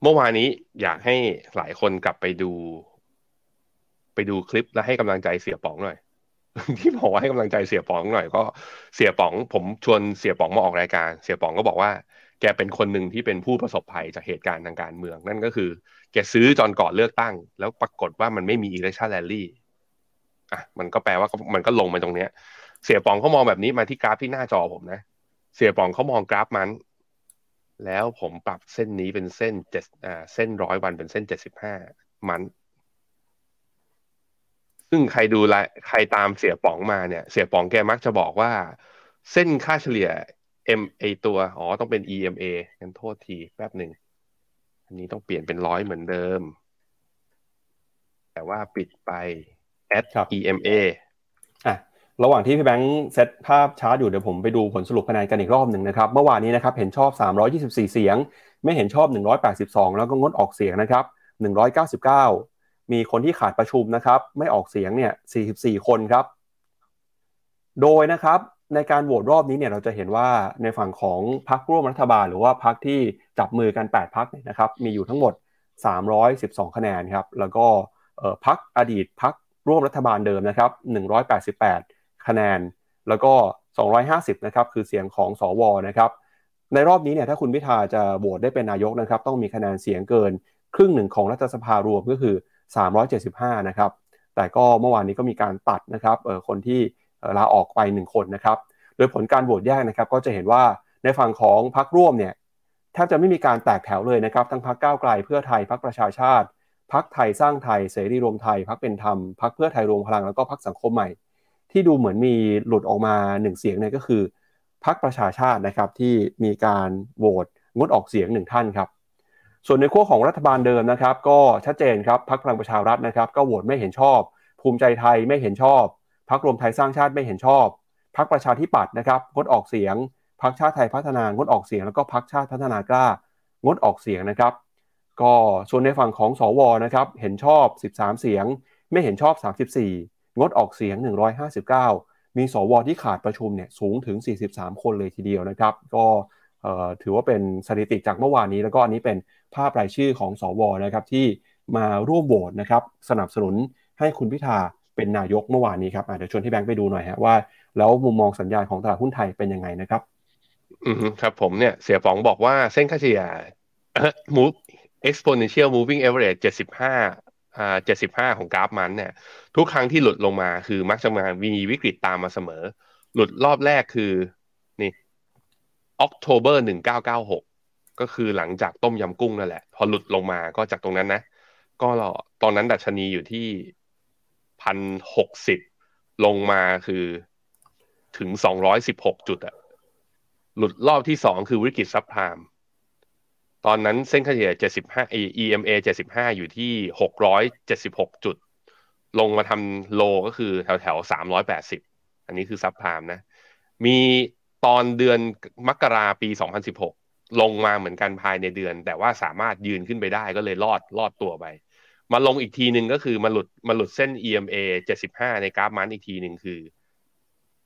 Speaker 3: เมื่อวานนี้อยากให้หลายคนกลับไปดู ไปดูคลิปและให้กำลังใจเสียป๋องหน่อยที่บอกว่าให้กำลังใจเสียป๋องหน่อยก็เสียป๋อง ผมชวนเสียป๋องมาออกรายการ เสียป๋องก็บอกว่า แกเป็นคนหนึ่งที่เป็นผู้ประสบภัยจากเหตุการณ์ทางการเมือง นั่นก็คือ แกซื้อจอนก่อนเลือกตั้ง แล้วปรากฏว่ามันไม่มีอิเล็กชันแรลลี่อะมันก็แปลว่ามันก็ลงมาตรงเนี้ย เสียปองเขามองแบบนี้มาที่กราฟที่หน้าจอผมนะ เสียปองเขามองกราฟมัน แล้วผมปรับเส้นนี้เป็นเส้นเจ็ดอ่าเส้นร้อยวันเป็นเส้นเจ็ดสิบห้ามันซึ่งใครดูแลใครตามเสียป๋องมาเนี่ย เสียป๋องแกมักจะบอกว่า เส้นค่าเฉลี่ย M อตัว อ๋อ ต้องเป็น EMA งั้นโทษทีแป๊บหนึ่ง อันนี้ต้องเปลี่ยนเป็นร้อยเหมือนเดิม แต่ว่าปิดไป at EMA
Speaker 2: อะระหว่างที่พี่แบงค์เซตภาพชาร์ตอยู่เดี๋ยวผมไปดูผลสรุปคะแนนกันอีกรอบหนึ่งนะครับ เมื่อวานนี้นะครับเห็นชอบ 324 เสียง ไม่เห็นชอบ 182 แล้วก็งดออกเสียงนะครับ 199 มีคนที่ขาดประชุมนะครับ ไม่ออกเสียงเนี่ย 44 คนครับ โดยนะครับ ในการโหวตรอบนี้เนี่ยเราจะเห็นว่าในฝั่งของพรรคร่วมรัฐบาล หรือว่าพรรคที่จับมือกัน 8พรรคเนี่ยนะครับมีอยู่ทั้งหมด 312 คะแนนครับแล้วก็พรรคอดีตพรรคร่วมรัฐบาลเดิมนะครับ188 คะแนน แล้วก็ 250 นะครับคือเสียงของสวนะครับในรอบนี้เนี่ยถ้าคุณพิธาจะโหวตได้เป็นนายกนะครับต้องมีคะแนนเสียงเกิน ครึ่งหนึ่งของรัฐสภารวมก็คือ 375 นะครับแต่ก็เมื่อวานนี้ก็มีการตัดนะครับคนที่ ลาออกไปหนึ่งคนนะครับ โดยผลการโหวตแยกนะครับ ก็จะเห็นว่าในฝั่งของพรรคร่วมเนี่ยแทบจะไม่มีการแตกแถวเลยนะครับ ทั้งพรรคก้าวไกลเพื่อไทยพรรคประชาชาติพรรคไทยสร้างไทยเสรีรวมไทยพรรคเป็นธรรมพรรคเพื่อไทยรวมพลังแล้วก็พรรคสังคมใหม่ ที่ดูเหมือนมีหลุดออกมาหนึ่งเสียงเนี่ยก็คือพรรคประชาชาตินะครับที่มีการโหวตงดออกเสียงหนึ่งท่านครับส่วนในขั้วของรัฐบาลเดิมนะครับ ก็ชัดเจนครับพรรคพลังประชารัฐนะครับ ก็โหวตไม่เห็นชอบ ภูมิใจไทยไม่เห็นชอบ พรรครวมไทยสร้างชาติไม่เห็นชอบพรรคประชาธิปัตย์นะครับงดออกเสียงพรรคชาติไทยพัฒนางดออกเสียง แล้วก็พรรคชาติพัฒนากล้างดออกเสียงนะครับ ก็ส่วนในฝั่งของสวนะครับเห็นชอบ 13 เสียง ไม่เห็นชอบ 34 งดออกเสียง 159 มีสวที่ขาดประชุมเนี่ยสูงถึง 43 คนเลยทีเดียวนะครับ ก็ถือว่าเป็นสถิติจากเมื่อวานนี้แล้วก็อันนี้เป็นภาพรายชื่อของสวนะครับที่มาร่วมโหวตนะครับสนับสนุนให้คุณพิธา เป็นนายกเมื่อวานนี้ครับเดี๋ยวชวนที่แบงค์ไปดูหน่อยฮะว่า แล้วมุมมองสัญญาณของตลาดหุ้นไทยเป็นยังไงนะครับ
Speaker 3: อืมครับผมเนี่ยเสียฟองบอกว่าเส้นค่าเฉลี่ย move exponential moving average 75อ่า75ของกราฟมันเนี่ยทุกครั้งที่หลุดลงมาคือมักจะมามีวิกฤตตามมาเสมอ หลุดรอบแรกคือนี่ October 1996ก็คือหลังจากต้มยำกุ้งนั่นแหละ พอหลุดลงมาก็จากตรงนั้นนะ ก็ตอนนั้นดัชนีอยู่ที่ พันหกสิบลงมาคือถึงสองร้อยสิบหกจุดอะหลุดรอบที่สองคือวิกฤตซับพามตอนนั้นเส้นค่าเฉลี่ย75 EMA 75 อยู่ที่ 676 จุด ลงมาทำโลก็คือแถวแถว380 อันนี้คือซับพามนะ มีตอนเดือนมกราปี 2016 ลงมาเหมือนกันภายในเดือน แต่ว่าสามารถยืนขึ้นไปได้ก็เลยรอดรอดตัวไป มาลงอีกทีหนึ่งก็คือมาหลุดมาหลุดเส้น EMA 75 ในกราฟมันอีกทีหนึ่งคือ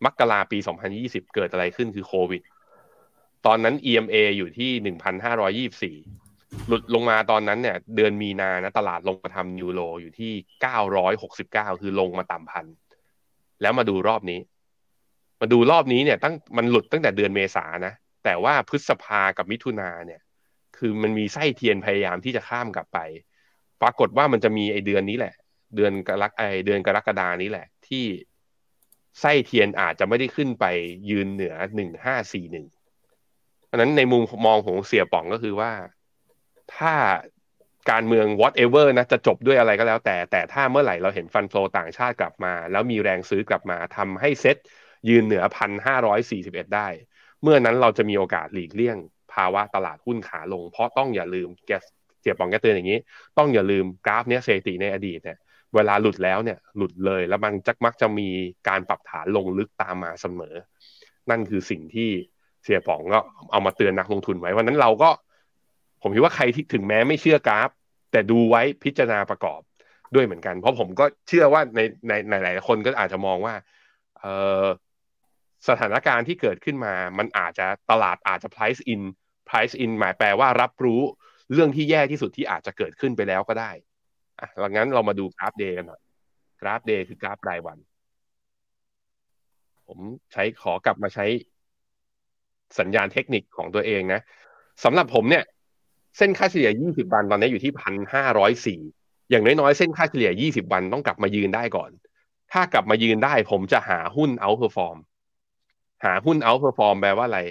Speaker 3: มกราปี 2020 เกิดอะไรขึ้นคือโควิด ตอนนั้น EMA อยู่ที่หนึ่งพันห้าร้อยี่สี่หลุดลงมาตอนนั้นเนี่ย เดือนมีนานะตลาดลงมาทำยูโรอยู่ที่เก้าร้อยหกสิบเก้าคือลงมาต่ำพัน แล้วมาดูรอบนี้ มาดูรอบนี้เนี่ยตั้งมันหลุดตั้งแต่เดือนเมษานะ แต่ว่าพฤษภากับมิถุนาเนี่ย คือมันมีไส้เทียนพยายามที่จะข้ามกลับไป ปรากฏว่ามันจะมีไอเดือนนี้แหละ เดือนกรกไอเดือนกรกฎานี้แหละ ที่ไส้เทียนอาจจะไม่ได้ขึ้นไปยืนเหนือหนึ่งห้าสี่หนึ่งเพราะนั้นในมุมมองของเสียป๋องก็คือว่า ถ้าการเมือง whatever นะจะจบด้วยอะไรก็แล้ว แต่แต่ถ้าเมื่อไหร่เราเห็นฟันโฟต่างชาติกลับมา แล้วมีแรงซื้อกลับมาทำให้เซ็ตยืนเหนือพันห้าร้อยสี่สิบเอ็ดได้ เมื่อนั้นเราจะมีโอกาสหลีกเลี่ยง ภาวะตลาดหุ้นขาลง เพราะต้องอย่าลืมแก เสียป๋องแกเตือนอย่างนี้ ต้องอย่าลืมกราฟเนี้ยเศรษฐีในอดีตเนี่ยเวลาหลุดแล้วเนี่ยหลุดเลยแล้วมันจักมักจะมีการปรับฐานลงลึกตามมาเสมอ นั่นคือสิ่งที่เสียป๋องก็เอามาเตือนนักลงทุนไว้วันนั้นเราก็ ผมคิดว่าใครที่ถึงแม้ไม่เชื่อกราฟ แต่ดูไว้พิจารณาประกอบด้วยเหมือนกัน เพราะผมก็เชื่อว่าในในหลายคนก็อาจจะมองว่าเออสถานการณ์ที่เกิดขึ้นมา มันอาจจะตลาดอาจจะ price in price in หมายแปลว่ารับรู้ เรื่องที่แย่ที่สุดที่อาจจะเกิดขึ้นไปแล้วก็ได้อะหลังนั้นเรามาดูกราฟ day กันหน่อยกราฟ day คือกราฟรายวัน ผมใช้ขอกลับมาใช้สัญญาณเทคนิคของตัวเองนะสำหรับผมเนี่ย เส้นค่าเฉลี่ย 20 วันตอนนี้อยู่ที่1,504อย่างน้อยๆ เส้นค่าเฉลี่ย 20 วันต้องกลับมายืนได้ก่อน ถ้ากลับมายืนได้ผมจะหาหุ้น outperform หาหุ้น outperform แปลว่าอะไร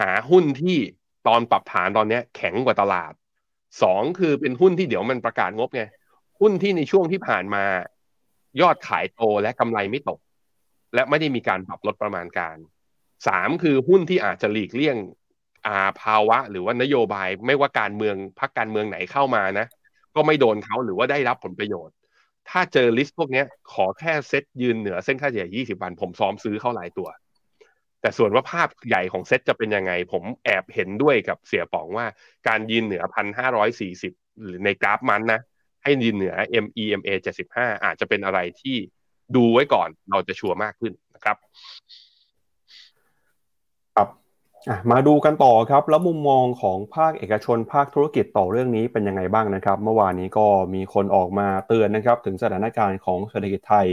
Speaker 3: หาหุ้นที่ตอนปรับฐานตอนนี้แข็งกว่าตลาด สองคือเป็นหุ้นที่เดี๋ยวมันประกาศงบไง หุ้นที่ในช่วงที่ผ่านมายอดขายโตและกำไรไม่ตก และไม่ได้มีการปรับลดประมาณการสามคือหุ้นที่อาจจะหลีกเลี่ยงอาภาวะ หรือว่านโยบายไม่ว่าการเมืองพรรคการเมืองไหนเข้ามานะ ก็ไม่โดนเขาหรือว่าได้รับผลประโยชน์ ถ้าเจอลิสต์พวกนี้ขอแค่เซ็ตยืนเหนือเส้นค่าเฉลี่ย20 วัน ผมซ้อมซื้อเข้าหลายตัว แต่ส่วนว่าภาพใหญ่ของเซ็ตจะเป็นยังไง ผมแอบเห็นด้วยกับเสียป๋องว่าการยืนเหนือพันห้าร้อยสี่สิบหรือในกราฟมันนะให้ยืนเหนือ MEMA 75 อาจจะเป็นอะไรที่ดูไว้ก่อนเราจะชัวร์มากขึ้นนะครับ
Speaker 2: มาดูกันต่อครับ แล้วมุมมองของภาคเอกชนภาคธุรกิจต่อเรื่องนี้เป็นยังไงบ้างนะครับ เมื่อวานนี้ก็มีคนออกมาเตือนนะครับ ถึงสถานการณ์ของเศรษฐกิจไทย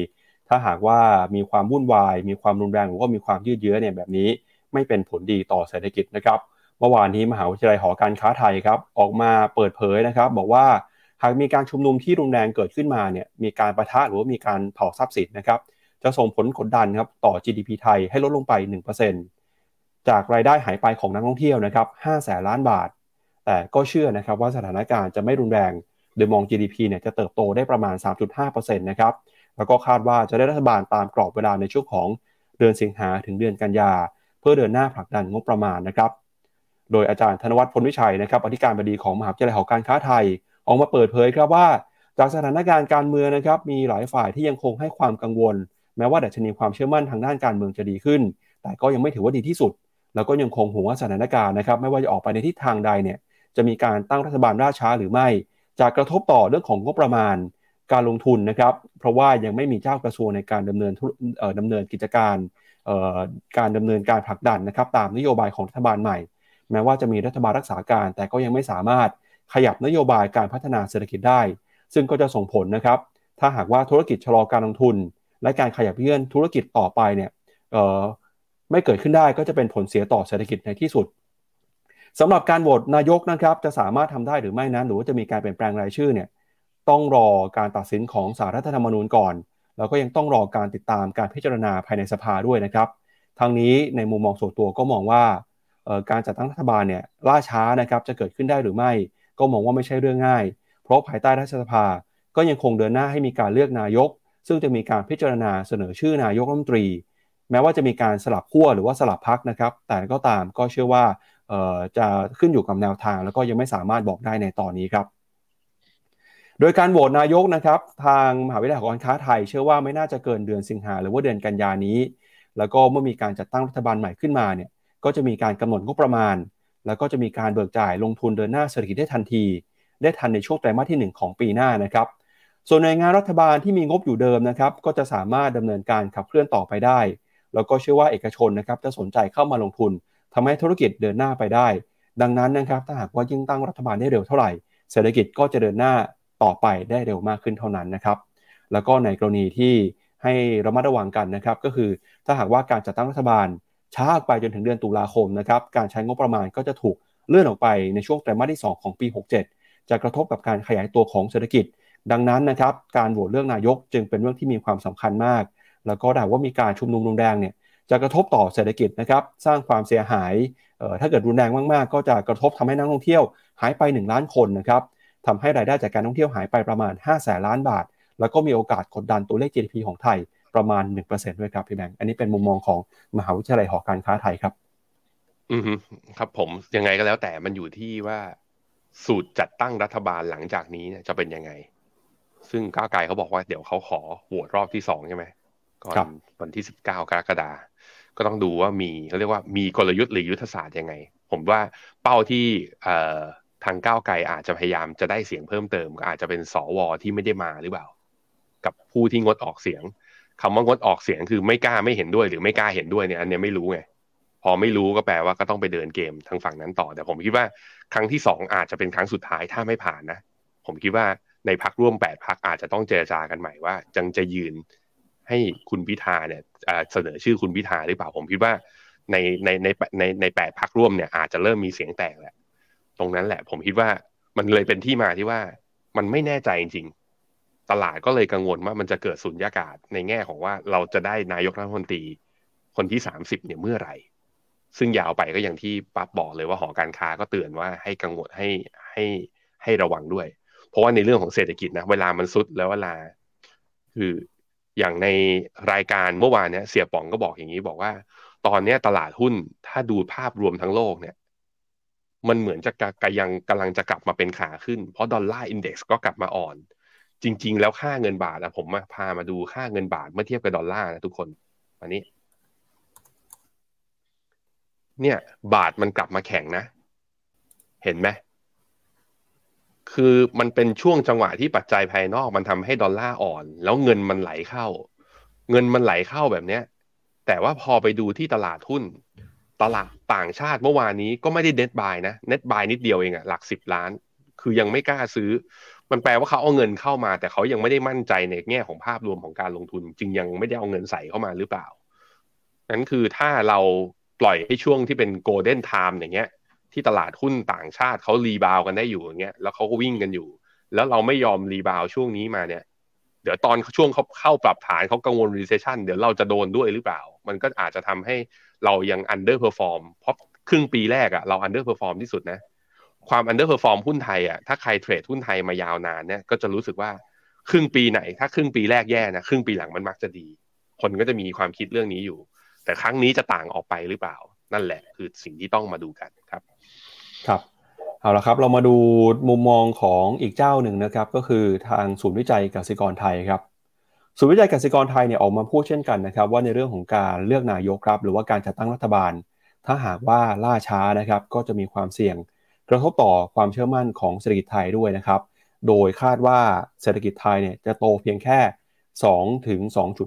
Speaker 2: ถ้าหากว่ามีความวุ่นวาย มีความรุนแรงหรือว่ามีความยืดเยื้อเนี่ยแบบนี้ไม่เป็นผลดีต่อเศรษฐกิจนะครับเมื่อวานนี้มหาวิทยาลัยหอการค้าไทยครับออกมาเปิดเผยนะครับ บอกว่าหากมีการชุมนุมที่รุนแรงเกิดขึ้นมาเนี่ยมีการประทะหรือว่ามีการเผาทรัพย์สินนะครับจะส่งผลกดดันครับต่อ GDP ไทยให้ลดลงไป 1%จากรายได้หายไปของนักท่องเที่ยวนะครับ5แสนล้านบาท แต่ก็เชื่อนะครับว่าสถานการณ์จะไม่รุนแรง โดยมอง GDP เนี่ยจะเติบโตได้ประมาณ 3.5%นะครับ แล้วก็คาดว่าจะได้รัฐบาลตามกรอบเวลาในช่วงของเดือนสิงหาถึงเดือนกันยา เพื่อเดินหน้าผลักดันงบประมาณนะครับ โดยอาจารย์ธนวัฒน์พลวิชัยนะครับอธิการบดีของมหาวิทยาลัยหอการค้าไทย ออกมาเปิดเผยครับว่า จากสถานการณ์การเมืองนะครับมีหลายฝ่ายที่ยังคงให้ความกังวล แม้ว่าดัชนีความเชื่อมั่นทางด้านการเมืองจะดีขึ้น แต่ก็ยังไม่ถือว่าดีที่สุด แล้วก็ยังคงห่วงว่าสถานการณ์นะครับ ไม่ว่าจะออกไปในทิศทางใดเนี่ยจะมีการตั้งรัฐบาลราช้าหรือไม่จากกระทบต่อเรื่องของงบประมาณ การลงทุนนะครับ เพราะว่ายังไม่มีเจ้ากระทรวงในการดำเนินดำเนินกิจการการดำเนินการผลักดันนะครับ ตามนโยบายของรัฐบาลใหม่ แม้ว่าจะมีรัฐบาลรักษาการ แต่ก็ยังไม่สามารถขยับนโยบายการพัฒนาเศรษฐกิจได้ ซึ่งก็จะส่งผลนะครับ ถ้าหากว่าธุรกิจชะลอการลงทุน และการขยับเยื่อนธุรกิจต่อไปเนี่ยไม่เกิดขึ้นได้ก็จะเป็นผลเสียต่อเศรษฐกิจในที่สุดสำหรับการโหวตนายกนะครับ จะสามารถทำได้หรือไม่นั้น หรือว่าจะมีการเปลี่ยนแปลงรายชื่อเนี่ย ต้องรอการตัดสินของสารรัฐธรรมนูญก่อน แล้วก็ยังต้องรอการติดตามการพิจารณาภายในสภาด้วยนะครับทางนี้ในมุมมองส่วนตัวก็มองว่าการจัดตั้งรัฐบาลเนี่ยล่าช้านะครับจะเกิดขึ้นได้หรือไม่ ก็มองว่าไม่ใช่เรื่องง่าย เพราะภายใต้รัฐสภาก็ยังคงเดินหน้าให้มีการเลือกนายก ซึ่งจะมีการพิจารณาเสนอชื่อนายกรัฐมนตรี แม้ว่าจะมีการสลับขั้วหรือว่าสลับพักนะครับ แต่ก็ตามก็เชื่อว่าจะขึ้นอยู่กับแนวทาง แล้วก็ยังไม่สามารถบอกได้ในตอนนี้ครับ โดยการโหวตนายกนะครับ ทางมหาวิทยาลัยการค้าไทย เชื่อว่าไม่น่าจะเกินเดือนสิงหาหรือว่าเดือนกันยานี้ แล้วก็เมื่อมีการจัดตั้งรัฐบาลใหม่ขึ้นมาเนี่ยก็จะมีการกำหนดงบประมาณ แล้วก็จะมีการเบิกจ่ายลงทุนเดินหน้าเศรษฐกิจได้ทันที ได้ทันในช่วงไตรมาสที่ 1 ของปีหน้านะครับ ส่วนหน่วยงานรัฐบาลที่มีงบอยู่เดิมนะครับก็จะสามารถดำเนินการขับเคลื่อนต่อไปได้ แล้วก็เชื่อว่าเอกชนนะครับจะสนใจเข้ามาลงทุนทำให้ธุรกิจเดินหน้าไปได้ ดังนั้นนะครับถ้าหากว่ายิ่งตั้งรัฐบาลได้เร็วเท่าไหร่ เศรษฐกิจก็จะเดินหน้า ต่อไปได้เร็วมากขึ้นเท่านั้นนะครับ แล้วก็ในกรณีที่ให้ระมัดระวังกันนะครับ ก็คือถ้าหากว่าการจัดตั้งรัฐบาลช้าไปจนถึงเดือนตุลาคมนะครับ การใช้งบประมาณก็จะถูกเลื่อนออกไปในช่วงไตรมาสที่ 2 ของปี 67 จะกระทบกับการขยายตัวของเศรษฐกิจ ดังนั้นนะครับ การโหวตเลือกนายกจึงเป็นเรื่องที่มีความสำคัญมาก แล้วก็ถ้าว่ามีการชุมนุมรุนแรงเนี่ยจะกระทบต่อเศรษฐกิจนะครับ สร้างความเสียหาย ถ้าเกิดรุนแรงมากๆ ก็จะกระทบทำให้นักท่องเที่ยวหายไป 1 ล้านคนนะครับ ทำให้รายได้จากการท่องเที่ยวหายไปประมาณ5แสนล้านบาท แล้วก็มีโอกาสกดดันตัวเลข GDP ของไทยประมาณ 1%ด้วยครับพี่แบงค์อันนี้เป็นมุมมองของมหาวิทยาลัยหอการค้าไทยครับ
Speaker 3: อืมครับผมยังไงก็แล้วแต่มันอยู่ที่ว่าสูตรจัดตั้งรัฐบาลหลังจากนี้จะเป็นยังไง ซึ่งก้าวไกลเขาบอกว่าเดี๋ยวเขาขอโหวตรอบที่สองใช่ไหมก่อนวันที่สิบเก้ากรกฎาก็ต้องดูว่ามีเขาเรียกว่ามีกลยุทธ์หรือยุทธศาสตร์ยังไง ผมว่าเป้าที่เอ่อ ทางก้าวไกลอาจจะพยายามจะได้เสียงเพิ่มเติมก็อาจจะเป็นสวที่ไม่ได้มาหรือเปล่า กับผู้ที่งดออกเสียงคำว่างดออกเสียงคือไม่กล้าไม่เห็นด้วยหรือไม่กล้าเห็นด้วยเนี่ยอันนี้ไม่รู้ไงพอไม่รู้ก็แปลว่าก็ต้องไปเดินเกมทางฝั่งนั้นต่อ แต่ผมคิดว่าครั้งที่สองอาจจะเป็นครั้งสุดท้ายถ้าไม่ผ่านนะ ผมคิดว่าในพักร่วมแปดพักอาจจะต้องเจรจากันใหม่ว่าจังจะยืนให้คุณพิธาเนี่ยเสนอชื่อคุณพิธาหรือเปล่าผมคิดว่าในในในในในแปดพักร่วมเนี่ยอาจจะเริ่มมีเสียงแตกแหละ ตรงนั้นแหละ ผมคิดว่ามันเลยเป็นที่มาที่ว่ามันไม่แน่ใจจริงๆ ตลาดก็เลยกังวลว่ามันจะเกิดสุญญากาศในแง่ของว่าเราจะได้นายกรัฐมนตรีคนที่สามสิบเนี่ยเมื่อไหร่ ซึ่งยาวไปก็อย่างที่ปั๊บบอกเลยว่าหอการค้าก็เตือนว่าให้กังวลให้ให้ให้ระวังด้วย เพราะว่าในเรื่องของเศรษฐกิจนะเวลามันซุดแล้วเวลา คืออย่างในรายการเมื่อวานเนี้ยเสียป๋องก็บอกอย่างนี้บอกว่า ตอนนี้ตลาดหุ้นถ้าดูภาพรวมทั้งโลกเนี่ย มันเหมือนจะกยังกำลังจะกลับมาเป็นขาขึ้น เพราะ dollar index ก็กลับมาอ่อน จริง ๆ แล้วค่าเงินบาทอะผมมาพามาดูค่าเงินบาทเมื่อเทียบกับดอลลาร์นะทุกคนอันนี้ เนี่ย บาทมันกลับมาแข็งนะ เห็นไหมคือมันเป็นช่วงจังหวะที่ปัจจัยภายนอกมันทำให้ดอลลาร์อ่อน แล้วเงินมันไหลเข้า เงินมันไหลเข้าแบบเนี้ย แต่ว่าพอไปดูที่ตลาดหุ้น ตลาดต่างชาติเมื่อวานนี้ก็ไม่ได้ net buy นะ net buy นิดเดียวเองอะหลักสิบล้าน คือยังไม่กล้าซื้อ มันแปลว่าเขาเอาเงินเข้ามา แต่เขายังไม่ได้มั่นใจในแง่ของภาพรวมของการลงทุน จึงยังไม่ได้เอาเงินใส่เข้ามาหรือเปล่านั้นคือถ้าเราปล่อยให้ช่วงที่เป็น golden time อย่างเงี้ย ที่ตลาดหุ้นต่างชาติเขา rebound กันได้อยู่อย่างเงี้ยแล้วเขาก็วิ่งกันอยู่ แล้วเราไม่ยอมรีบาวช่วงนี้มาเนี่ยเดี๋ยวตอนช่วงเขาเข้าปรับฐานเขากังวล recession เดี๋ยวเราจะโดนด้วยหรือเปล่า มันก็อาจจะทำให้ เรายัง underperform เพราะครึ่งปีแรกอะเรา underperform ที่สุดนะความ underperform หุ้นไทยอะถ้าใครเทรดหุ้นไทยมายาวนานเนี่ยก็จะรู้สึกว่าครึ่งปีไหน ถ้าครึ่งปีแรกแย่นะครึ่งปีหลังมันมักจะดี คนก็จะมีความคิดเรื่องนี้อยู่ แต่ครั้งนี้จะต่างออกไปหรือเปล่า นั่นแหละคือสิ่งที่ต้องมาดูกันครับ
Speaker 2: ครับเอาละครับ เรามาดูมุมมองของอีกเจ้าหนึ่งนะครับ ก็คือทางศูนย์วิจัยกสิกรไทยครับ ศูนย์วิจัยกสิกรไทยเนี่ยออกมาพูดเช่นกันนะครับ ว่าในเรื่องของการเลือกนายกครับ หรือว่าการจัดตั้งรัฐบาล ถ้าหากว่าล่าช้านะครับ ก็จะมีความเสี่ยงกระทบต่อความเชื่อมั่นของเศรษฐกิจไทยด้วยนะครับ โดยคาดว่าเศรษฐกิจไทยเนี่ยจะโตเพียงแค่ 2 ถึง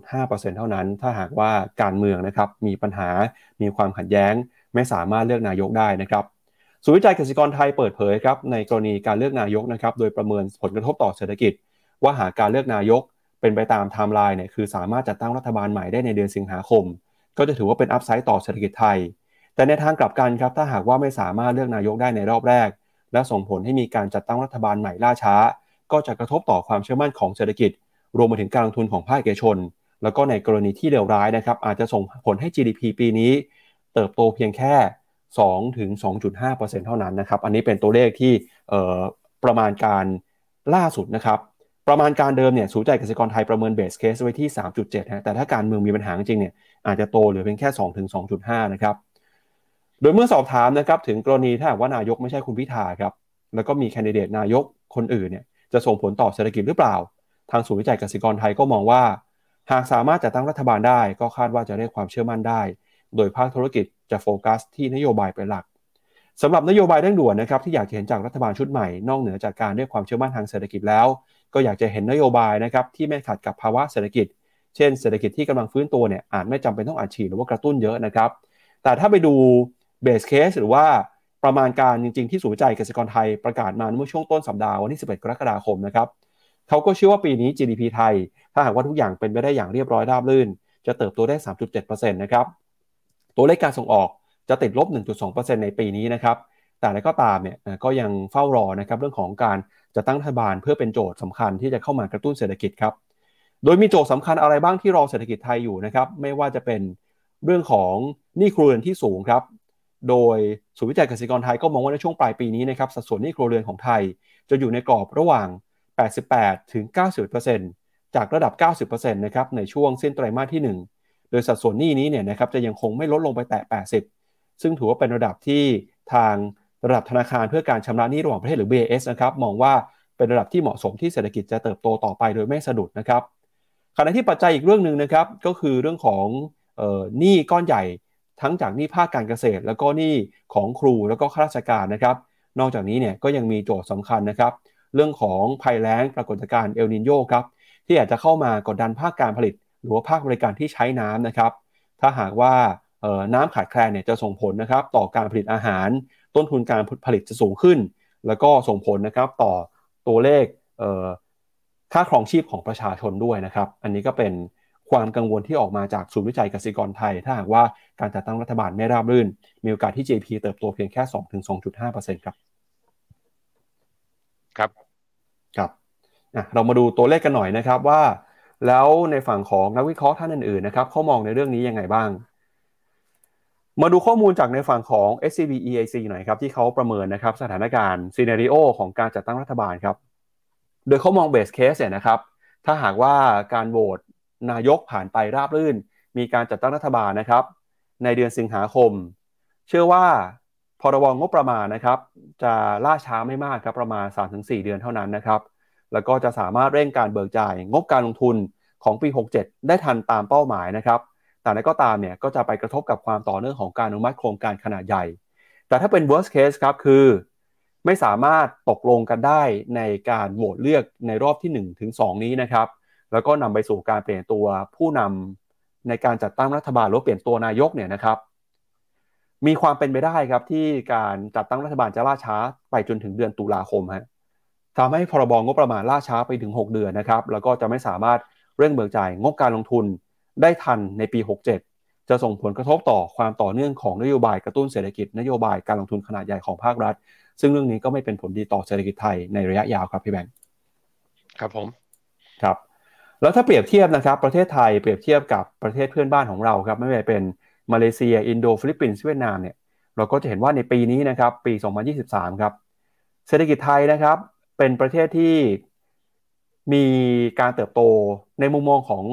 Speaker 2: 2.5%เท่านั้น ถ้าหากว่าการเมืองนะครับมีปัญหา มีความขัดแย้ง ไม่สามารถเลือกนายกได้นะครับศูนย์วิจัยเกษตรกรไทยเปิดเผยครับในกรณีการเลือกนายกนะครับ โดยประเมินผลกระทบต่อเศรษฐกิจ ว่าหากการเลือกนายก เป็นไปตามไทม์ไลน์เนี่ยคือสามารถจัดตั้งรัฐบาลใหม่ได้ในเดือนสิงหาคม ก็จะถือว่าเป็น upside ต่อเศรษฐกิจไทย แต่ในทางกลับกันครับถ้าหากว่าไม่สามารถเลือกนายกได้ในรอบแรก และส่งผลให้มีการจัดตั้งรัฐบาลใหม่ล่าช้า ก็จะกระทบต่อความเชื่อมั่นของเศรษฐกิจ รวมไปถึงการลงทุนของภาคเอกชน แล้วก็ในกรณีที่เลวร้ายนะครับอาจจะส่งผลให้ GDP ปีนี้ เติบโตเพียงแค่2ถึง2.5%เท่านั้นนะครับอันนี้เป็นตัวเลขที่ประมาณการล่าสุดนะครับ ประมาณการเดิมเนี่ยสูใจกสิกรไทยประเมินเบสเคสไว้ที่ 3.7ฮะแต่ถ้าการเมืองมีปัญหาจริงเนี่ยอาจจะโตเหลือเพียงแค่2ถึง2.5 นะครับโดยเมื่อสอบถามนะครับถึงกรณีถ้าว่านายกไม่ใช่คุณพิธาครับแล้วก็มีแคนดิเดตนายกคนอื่นเนี่ยจะส่งผลต่อเศรษฐกิจหรือเปล่า ทางศูนย์วิจัยกสิกรไทยก็มองว่า หากสามารถจัดตั้งรัฐบาลได้ก็คาดว่าจะได้ความเชื่อมั่นได้ โดยภาคธุรกิจจะโฟกัสที่นโยบายเป็นหลักสำหรับนโยบายเร่งด่วนนะครับที่อยากเห็นจากรัฐบาลชุดใหม่นอกเหนือจากการเรียกความเชื่อมั่นทางเศรษฐกิจแล้ว ก็อยากจะเห็นนโยบายนะครับที่ไม่ขัดกับภาวะเศรษฐกิจ เช่นเศรษฐกิจที่กำลังฟื้นตัวเนี่ยอาจไม่จำเป็นต้องอัดฉีดหรือว่ากระตุ้นเยอะนะครับ แต่ถ้าไปดู base case หรือว่าประมาณการจริง ๆ ที่ศูนย์วิจัยเกษตรกรไทยประกาศมาเมื่อช่วงต้นสัปดาห์วันที่ 11 กรกฎาคมนะครับเขาก็เชื่อว่าปีนี้ GDP ไทย ถ้าหากว่าทุกอย่างเป็นไปได้อย่างเรียบร้อยราบรื่น จะเติบโตได้ 3.7%นะครับตัวเลขการส่งออกจะติดลบ 1.2%ในปีนี้นะครับ แต่อะไรก็ตามเนี่ยก็ยังเฝ้ารอนะครับเรื่องของการจะตั้งรัฐบาลเพื่อเป็นโจทย์สำคัญที่จะเข้ามากระตุ้นเศรษฐกิจครับ โดยมีโจทย์สำคัญอะไรบ้างที่รอเศรษฐกิจไทยอยู่นะครับ ไม่ว่าจะเป็นเรื่องของหนี้ครัวเรือนที่สูงครับ โดยศูนย์วิจัยเกษตรกรไทยก็มองว่าในช่วงปลายปีนี้นะครับสัดส่วนหนี้ครัวเรือนของไทย จะอยู่ในกรอบระหว่าง 88ถึง90%จากระดับ 90%นะครับในช่วงสิ้นไตรมาสที่ 1 โดยสัดส่วนหนี้นี้เนี่ยนะครับจะยังคงไม่ลดลงไปแตะ80 ซึ่งถือว่าเป็นระดับที่ทาง ระดับธนาคารเพื่อการชำระหนี้ระหว่างประเทศหรือ BS นะครับมองว่าเป็นระดับที่เหมาะสมที่เศรษฐกิจจะเติบโตต่อไปโดยไม่สะดุดนะครับขณะที่ปัจจัยอีกเรื่องหนึ่งนะครับก็คือเรื่องของหนี้ก้อนใหญ่ทั้งจากหนี้ภาคการเกษตร แล้วก็หนี้ของครูแล้วก็ข้าราชการนะครับนอกจากนี้เนี่ยก็ยังมีโจทย์สำคัญนะครับ เรื่องของภัยแล้งปรากฏการณ์เอลนินโยครับที่อาจจะเข้ามากดดันภาคการผลิต หรือว่าภาคบริการที่ใช้น้ำนะครับ ถ้าหากว่าน้ำขาดแคลนเนี่ยจะส่งผลนะครับต่อการผลิตอาหาร ต้นทุนการผลิตจะสูงขึ้น แล้วก็ส่งผลนะครับต่อตัวเลขค่าครองชีพของประชาชนด้วยนะครับ อันนี้ก็เป็นความกังวลที่ออกมาจากศูนย์วิจัยกสิกรไทย ถ้าหากว่าการจัดตั้งรัฐบาลไม่ราบรื่น มีโอกาสที่ GDP เติบโตเพียงแค่ 2-2.5%ครับ
Speaker 3: ครับ
Speaker 2: ครับเรามาดูตัวเลขกันหน่อยนะครับว่า แล้วในฝั่งของนักวิเคราะห์ท่านอื่นๆนะครับเขามองในเรื่องนี้ยังไงบ้าง มาดูข้อมูลจากในฝั่งของ SCB EIC หน่อยครับที่เขาประเมินนะครับสถานการณ์ซีเนริโอของการจัดตั้งรัฐบาลครับ โดยเขามองเบสเคสเนี่ยนะครับถ้าหากว่าการโหวตนายกผ่านไปราบรื่น มีการจัดตั้งรัฐบาลนะครับ ในเดือนสิงหาคม เชื่อว่าพรบงบประมาณนะครับจะล่าช้าไม่มากครับประมาณ 3-4 เดือนเท่านั้นนะครับ แล้วก็จะสามารถเร่งการเบิกจ่ายงบการลงทุนของปี 67 ได้ทันตามเป้าหมายนะครับ แต่นั้นก็ตามเนี่ยก็จะไปกระทบกับความต่อเนื่องของการอนุมัติโครงการขนาดใหญ่ แต่ถ้าเป็น worst case ครับคือ ไม่สามารถตกลงกันได้ในการโหวตเลือกในรอบที่ 1 ถึง 2 นี้นะครับ แล้วก็นำไปสู่การเปลี่ยนตัวผู้นำในการจัดตั้งรัฐบาลหรือเปลี่ยนตัวนายกเนี่ยนะครับ มีความเป็นไปได้ครับที่การจัดตั้งรัฐบาลจะล่าช้าไปจนถึงเดือนตุลาคมฮะทำให้พรบงบประมาณล่าช้าไปถึง 6 เดือนนะครับ แล้วก็จะไม่สามารถเร่งเบิกจ่ายงบการลงทุน ได้ทันในปี 67 จะส่งผลกระทบต่อความต่อเนื่องของนโยบายกระตุ้นเศรษฐกิจ นโยบายการลงทุนขนาดใหญ่ของภาครัฐ ซึ่งเรื่องนี้ก็ไม่เป็นผลดีต่อเศรษฐกิจไทยในระยะยาวครับพี่แบงค์
Speaker 3: ครับผม
Speaker 2: ครับแล้วถ้าเปรียบเทียบนะครับประเทศไทยเปรียบเทียบกับประเทศเพื่อนบ้านของเราครับไม่ว่าเป็นมาเลเซีย อินโดฟิลิปปินส์เวียดนามเนี่ยเราก็จะเห็นว่าในปีนี้นะครับปี 2023 ครับเศรษฐกิจไทยนะครับเป็นประเทศที่มีการเติบโตในมุมมองของ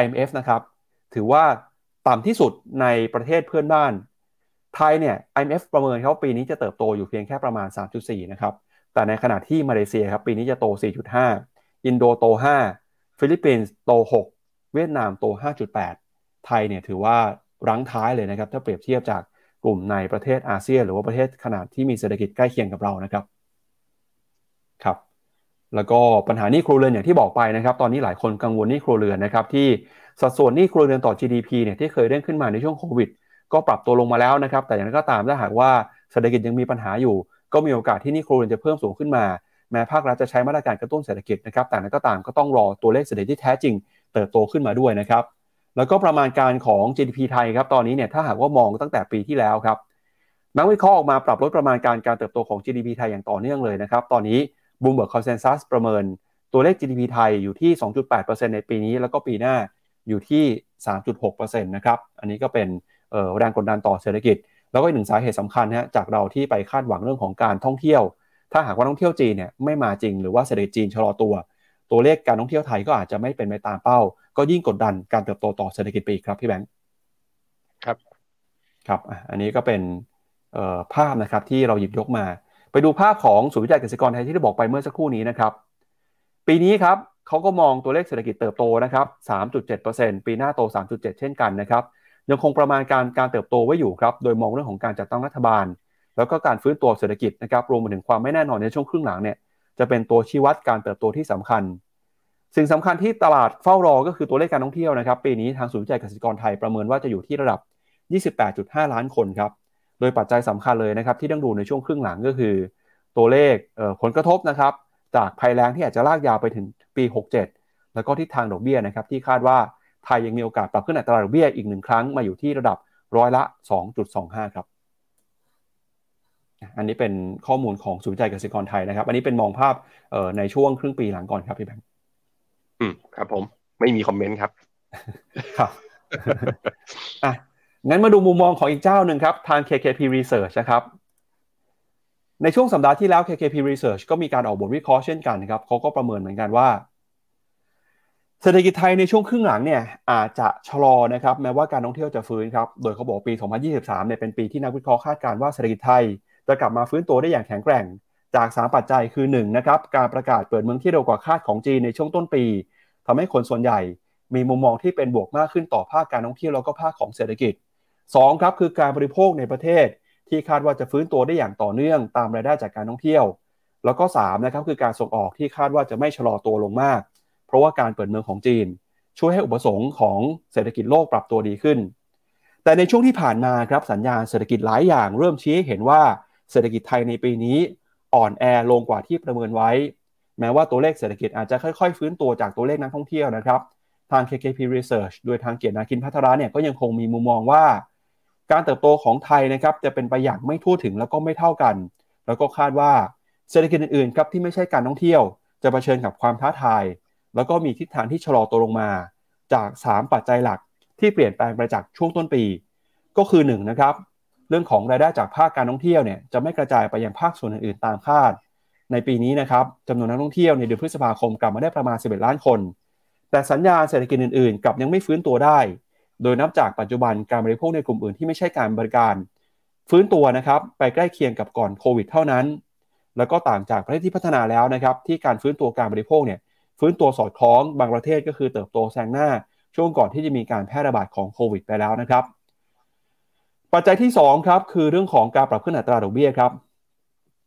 Speaker 2: IMF นะครับ ถือว่าต่ำที่สุดในประเทศเพื่อนบ้าน ไทยเนี่ย IMF ประเมินเขาปีนี้จะเติบโตอยู่เพียงแค่ประมาณ 3.4 นะครับ แต่ในขณะที่มาเลเซียครับปีนี้จะโต 4.5 อินโดโต 5 ฟิลิปปินส์โต 6 เวียดนามโต 5.8 ไทยเนี่ยถือว่ารั้งท้ายเลยนะครับ ถ้าเปรียบเทียบจากกลุ่มในประเทศอาเซียน หรือว่าประเทศขนาดที่มีเศรษฐกิจใกล้เคียงกับเรานะครับครับแล้วก็ปัญหาหนี้ครัวเรือนอย่างที่บอกไปนะครับ ตอนนี้หลายคนกังวลหนี้ครัวเรือนนะครับที่ สัดส่วนนี้ครัวเรือนต่อ GDP เนี่ยที่เคยเร่งขึ้นมาในช่วงโควิด ก็ปรับตัวลงมาแล้วนะครับ แต่อย่างนั้นก็ตามถ้าหากว่าเศรษฐกิจยังมีปัญหาอยู่ ก็มีโอกาสที่นี่ครัวเรือนจะเพิ่มสูงขึ้นมา แม้ภาครัฐจะใช้มาตรการกระตุ้นเศรษฐกิจนะครับ แต่นั้นก็ตามก็ต้องรอตัวเลขเศรษฐกิจที่แท้จริง เติบโตขึ้นมาด้วยนะครับ แล้วก็ประมาณการของ GDP ไทยครับ ตอนนี้เนี่ยถ้าหากว่ามองตั้งแต่ปีที่แล้วครับ นักวิเคราะห์ออกมาปรับลดประมาณการการเติบโตของ GDP ไทยอย่างต่อเนื่องเลยนะครับ ตอนนี้ Bloomberg Consensus ประเมินตัวเลข GDP ไทยอยู่ที่ 2.8%ในปีนี้แล้วก็ปีหน้า อยู่ที่ 3.6%นะครับ อันนี้ก็เป็นแรงกดดันต่อเศรษฐกิจ แล้วก็อีกหนึ่งสาเหตุสำคัญนะจากเราที่ไปคาดหวังเรื่องของการท่องเที่ยว ถ้าหากว่าท่องเที่ยวจีนเนี่ยไม่มาจริงหรือว่าเศรษฐกิจจีนชะลอตัว ตัวเลขการท่องเที่ยวไทยก็อาจจะไม่เป็นไปตามเป้า ก็ยิ่งกดดันการเติบโตต่อเศรษฐกิจไปอีกครับพี่แบงค์
Speaker 3: ครับ
Speaker 2: ครับอันนี้ก็เป็นภาพนะครับที่เราหยิบยกมา ไปดูภาพของศูนย์วิจัยเกษตรกรไทยที่ได้บอกไปเมื่อสักครู่นี้นะครับ ปีนี้ครับ เขาก็มองตัวเลขเศรษฐกิจเติบโตนะครับ 3.7%ปีหน้าโต 3.7 เช่นกันนะครับ ยังคงประมาณการการเติบโตไว้อยู่ครับ โดยมองเรื่องของการจัดตั้งรัฐบาล แล้วก็การฟื้นตัวเศรษฐกิจนะครับ รวมไปถึงความไม่แน่นอนในช่วงครึ่งหลังเนี่ย จะเป็นตัวชี้วัดการเติบโตที่สำคัญ สิ่งสำคัญที่ตลาดเฝ้ารอ ก็คือตัวเลขการท่องเที่ยวนะครับ ปีนี้ทางศูนย์วิจัยเกษตรกรไทยประเมินว่าจะอยู่ที่ระดับ 28.5 ล้านคนครับ โดยปัจจัยสำคัญเลยนะครับที่ต้องดูในช่วงครึ่งหลังก็คือ ตัวเลขผลกระทบนะครับ จากภัยแล้งที่อาจจะลากยาวไปถึงปี 67 แล้วก็ทิศทางดอกเบี้ยนะครับที่คาดว่าไทยยังมีโอกาสปรับขึ้นอัตราดอกเบี้ยอีกหนึ่งครั้งมาอยู่ที่ระดับร้อยละ 2.25 ครับ อันนี้เป็นข้อมูลของศูนย์ใจเกษตรกรไทยนะครับ อันนี้เป็นมองภาพในช่วงครึ่งปีหลังก่อนครับพี่แบงค์
Speaker 3: อืมครับผมไม่มีคอมเมนต์ครับ
Speaker 2: ครับอะงั้นมาดูมุมมองของอีกเจ้าหนึ่งครับ ทาง KKP Research นะครับ ในช่วงสัปดาห์ที่แล้ว KKP Research ก็มีการออกบทวิเคราะห์เช่นกันครับเขาก็ประเมินเหมือนกันว่า เศรษฐกิจไทยในช่วงครึ่งหลังเนี่ยอาจจะชะลอนะครับแม้ว่าการท่องเที่ยวจะฟื้นครับโดยเขาบอกปี 2023เนี่ยเป็นปีที่นักวิเคราะห์คาดการณ์ว่าเศรษฐกิจไทยจะกลับมาฟื้นตัวได้อย่างแข็งแกร่ง จาก 3 ปัจจัยคือ1นะครับการประกาศเปิดเมืองที่เร็วกว่าคาดของจีนในช่วงต้นปีทำให้คนส่วนใหญ่ มีมุมมองที่เป็นบวกมากขึ้นต่อภาคการท่องเที่ยวแล้วก็ภาคของเศรษฐกิจ2ครับคือการบริโภคในประเทศ ที่คาดว่าจะฟื้นตัวได้อย่างต่อเนื่องตามรายได้จากการท่องเที่ยว แล้วก็3นะครับคือการส่งออกที่คาดว่าจะไม่ชะลอตัวลงมาก เพราะว่าการเปิดเมืองของจีน ช่วยให้อุปสงค์ของเศรษฐกิจโลกปรับตัวดีขึ้น แต่ในช่วงที่ผ่านมาครับสัญญาณเศรษฐกิจหลายอย่าง เริ่มชี้เห็นว่าเศรษฐกิจไทยในปีนี้อ่อนแอลงกว่าที่ประเมินไว้ แม้ว่าตัวเลขเศรษฐกิจอาจจะค่อยๆ ฟื้นตัวจากตัวเลขนักท่องเที่ยวนะครับทาง KKP Research โดยทางเกียรตินาคินพัทราเนี่ยก็ยังคงมีมุมมองว่า การเติบโตของไทยนะครับจะเป็นไปอย่างไม่ทั่วถึงแล้วก็ไม่เท่ากัน แล้วก็คาดว่าเศรษฐกิจอื่นๆครับที่ไม่ใช่การท่องเที่ยว จะเผชิญกับความท้าทาย แล้วก็มีทิศทางที่ชะลอตัวลงมา จาก 3 ปัจจัยหลักที่เปลี่ยนแปลงไปจากช่วงต้นปี ก็คือ1นนะครับเรื่องของรายได้จากภาคการท่องเที่ยวเนี่ยจะไม่กระจายไปยังภาคส่วนอื่นๆตามคาด ในปีนี้นะครับจำนวนนักท่องเที่ยวในเดือนพฤษภาคมกลับมาได้ประมาณ 11 ล้านคน แต่สัญญาณเศรษฐกิจอื่นๆกลับยังไม่ฟื้นตัวได้ โดยนับจากปัจจุบันการบริโภคในกลุ่มอื่นที่ไม่ใช่การบริการ ฟื้นตัวนะครับไปใกล้เคียงกับก่อนโควิดเท่านั้น แล้วก็ต่างจากประเทศที่พัฒนาแล้วนะครับที่การฟื้นตัวการบริโภคเนี่ยฟื้นตัวสอดคล้องบางประเทศก็คือเติบโตแซงหน้า ช่วงก่อนที่จะมีการแพร่ระบาดของโควิดไปแล้วนะครับ ปัจจัยที่ 2 ครับ คือเรื่องของการปรับขึ้นอัตราดอกเบี้ยครับ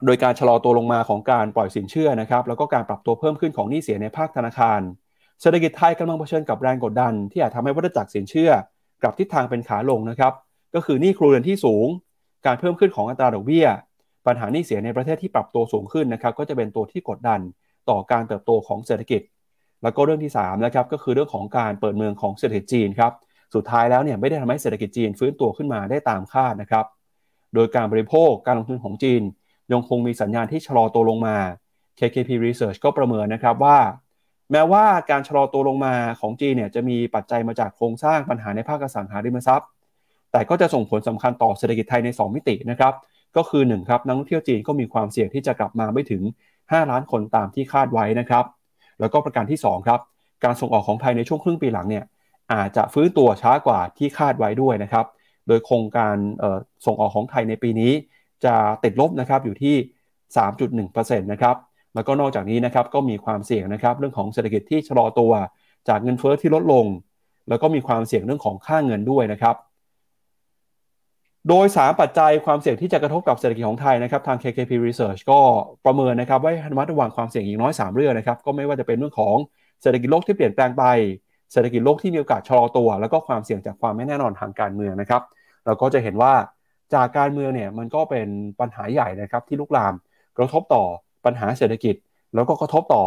Speaker 2: โดยการชะลอตัวลงมาของการปล่อยสินเชื่อนะครับแล้วก็การปรับตัวเพิ่มขึ้นของหนี้เสียในภาคธนาคาร เศรษฐกิจไทยกำลังเผชิญกับแรงกดดัน ที่อาจทำให้วัฏจักรสินเชื่อกลับทิศทางเป็นขาลงนะครับก็คือหนี้ครัวเรือนที่สูง การเพิ่มขึ้นของอัตราดอกเบี้ย ปัญหาหนี้เสียในประเทศที่ปรับตัวสูงขึ้นนะครับก็จะเป็นตัวที่กดดันต่อการเติบโตของเศรษฐกิจ แล้วก็เรื่องที่3นะครับก็คือเรื่องของการเปิดเมืองของเศรษฐกิจจีนครับสุดท้ายแล้วเนี่ยไม่ได้ทำให้เศรษฐกิจจีนฟื้นตัวขึ้นมาได้ตามคาดนะครับโดยการบริโภคการลงทุนของจีน ยังคงมีสัญญาณที่ชะลอตัวลงมา KKP Research ก็ประเมินนะครับว่า แม้ว่าการชะลอตัวลงมาของจีนเนี่ยจะมีปัจจัยมาจากโครงสร้างปัญหาในภาคอสังหาริมทรัพย์ แต่ก็จะส่งผลสำคัญต่อเศรษฐกิจไทยใน 2 มิตินะครับก็คือ1ครับนักท่องเที่ยวจีนก็มีความเสี่ยงที่จะกลับมาไม่ถึง 5 ล้านคนตามที่คาดไว้นะครับแล้วก็ประการที่2ครับการส่งออกของไทยในช่วงครึ่งปีหลังเนี่ยอาจจะฟื้นตัวช้ากว่าที่คาดไว้ด้วยนะครับโดยโครงการส่งออกของไทยในปีนี้ จะติดลบนะครับอยู่ที่ 3.1%นะครับ แล้วก็นอกจากนี้นะครับก็มีความเสี่ยงนะครับเรื่องของเศรษฐกิจที่ชะลอตัว จากเงินเฟอ้อที่ลดลง แล้วก็มีความเสี่ยงเรื่องของค่าเงินด้วยนะครับโดย 3 ปัจจัยความเสี่ยงที่จะกระทบกับเศรษฐกิจของไทยนะครับทาง KKP Research ก็ประเมินนะครับว่าให้ระวังความเสี่ยงอีกน้อย 3 เรื่องนะครับก็ไม่ว่าจะเป็นเรื่องของเศรษฐกิจโลกที่เปลี่ยนแปลงไป เศรษฐกิจโลกที่มีโอกาสชะลอตัว แล้วก็ความเสี่ยงจากความไม่แน่นอนทางการเมืองนะครับเราก็จะเห็นว่าจากการเมืองเนี่ยมันก็เป็นปัญหาใหญ่นะครับที่ลุกลามกระทบต่อ ปัญหาเศรษฐกิจ แล้วก็กระทบต่อ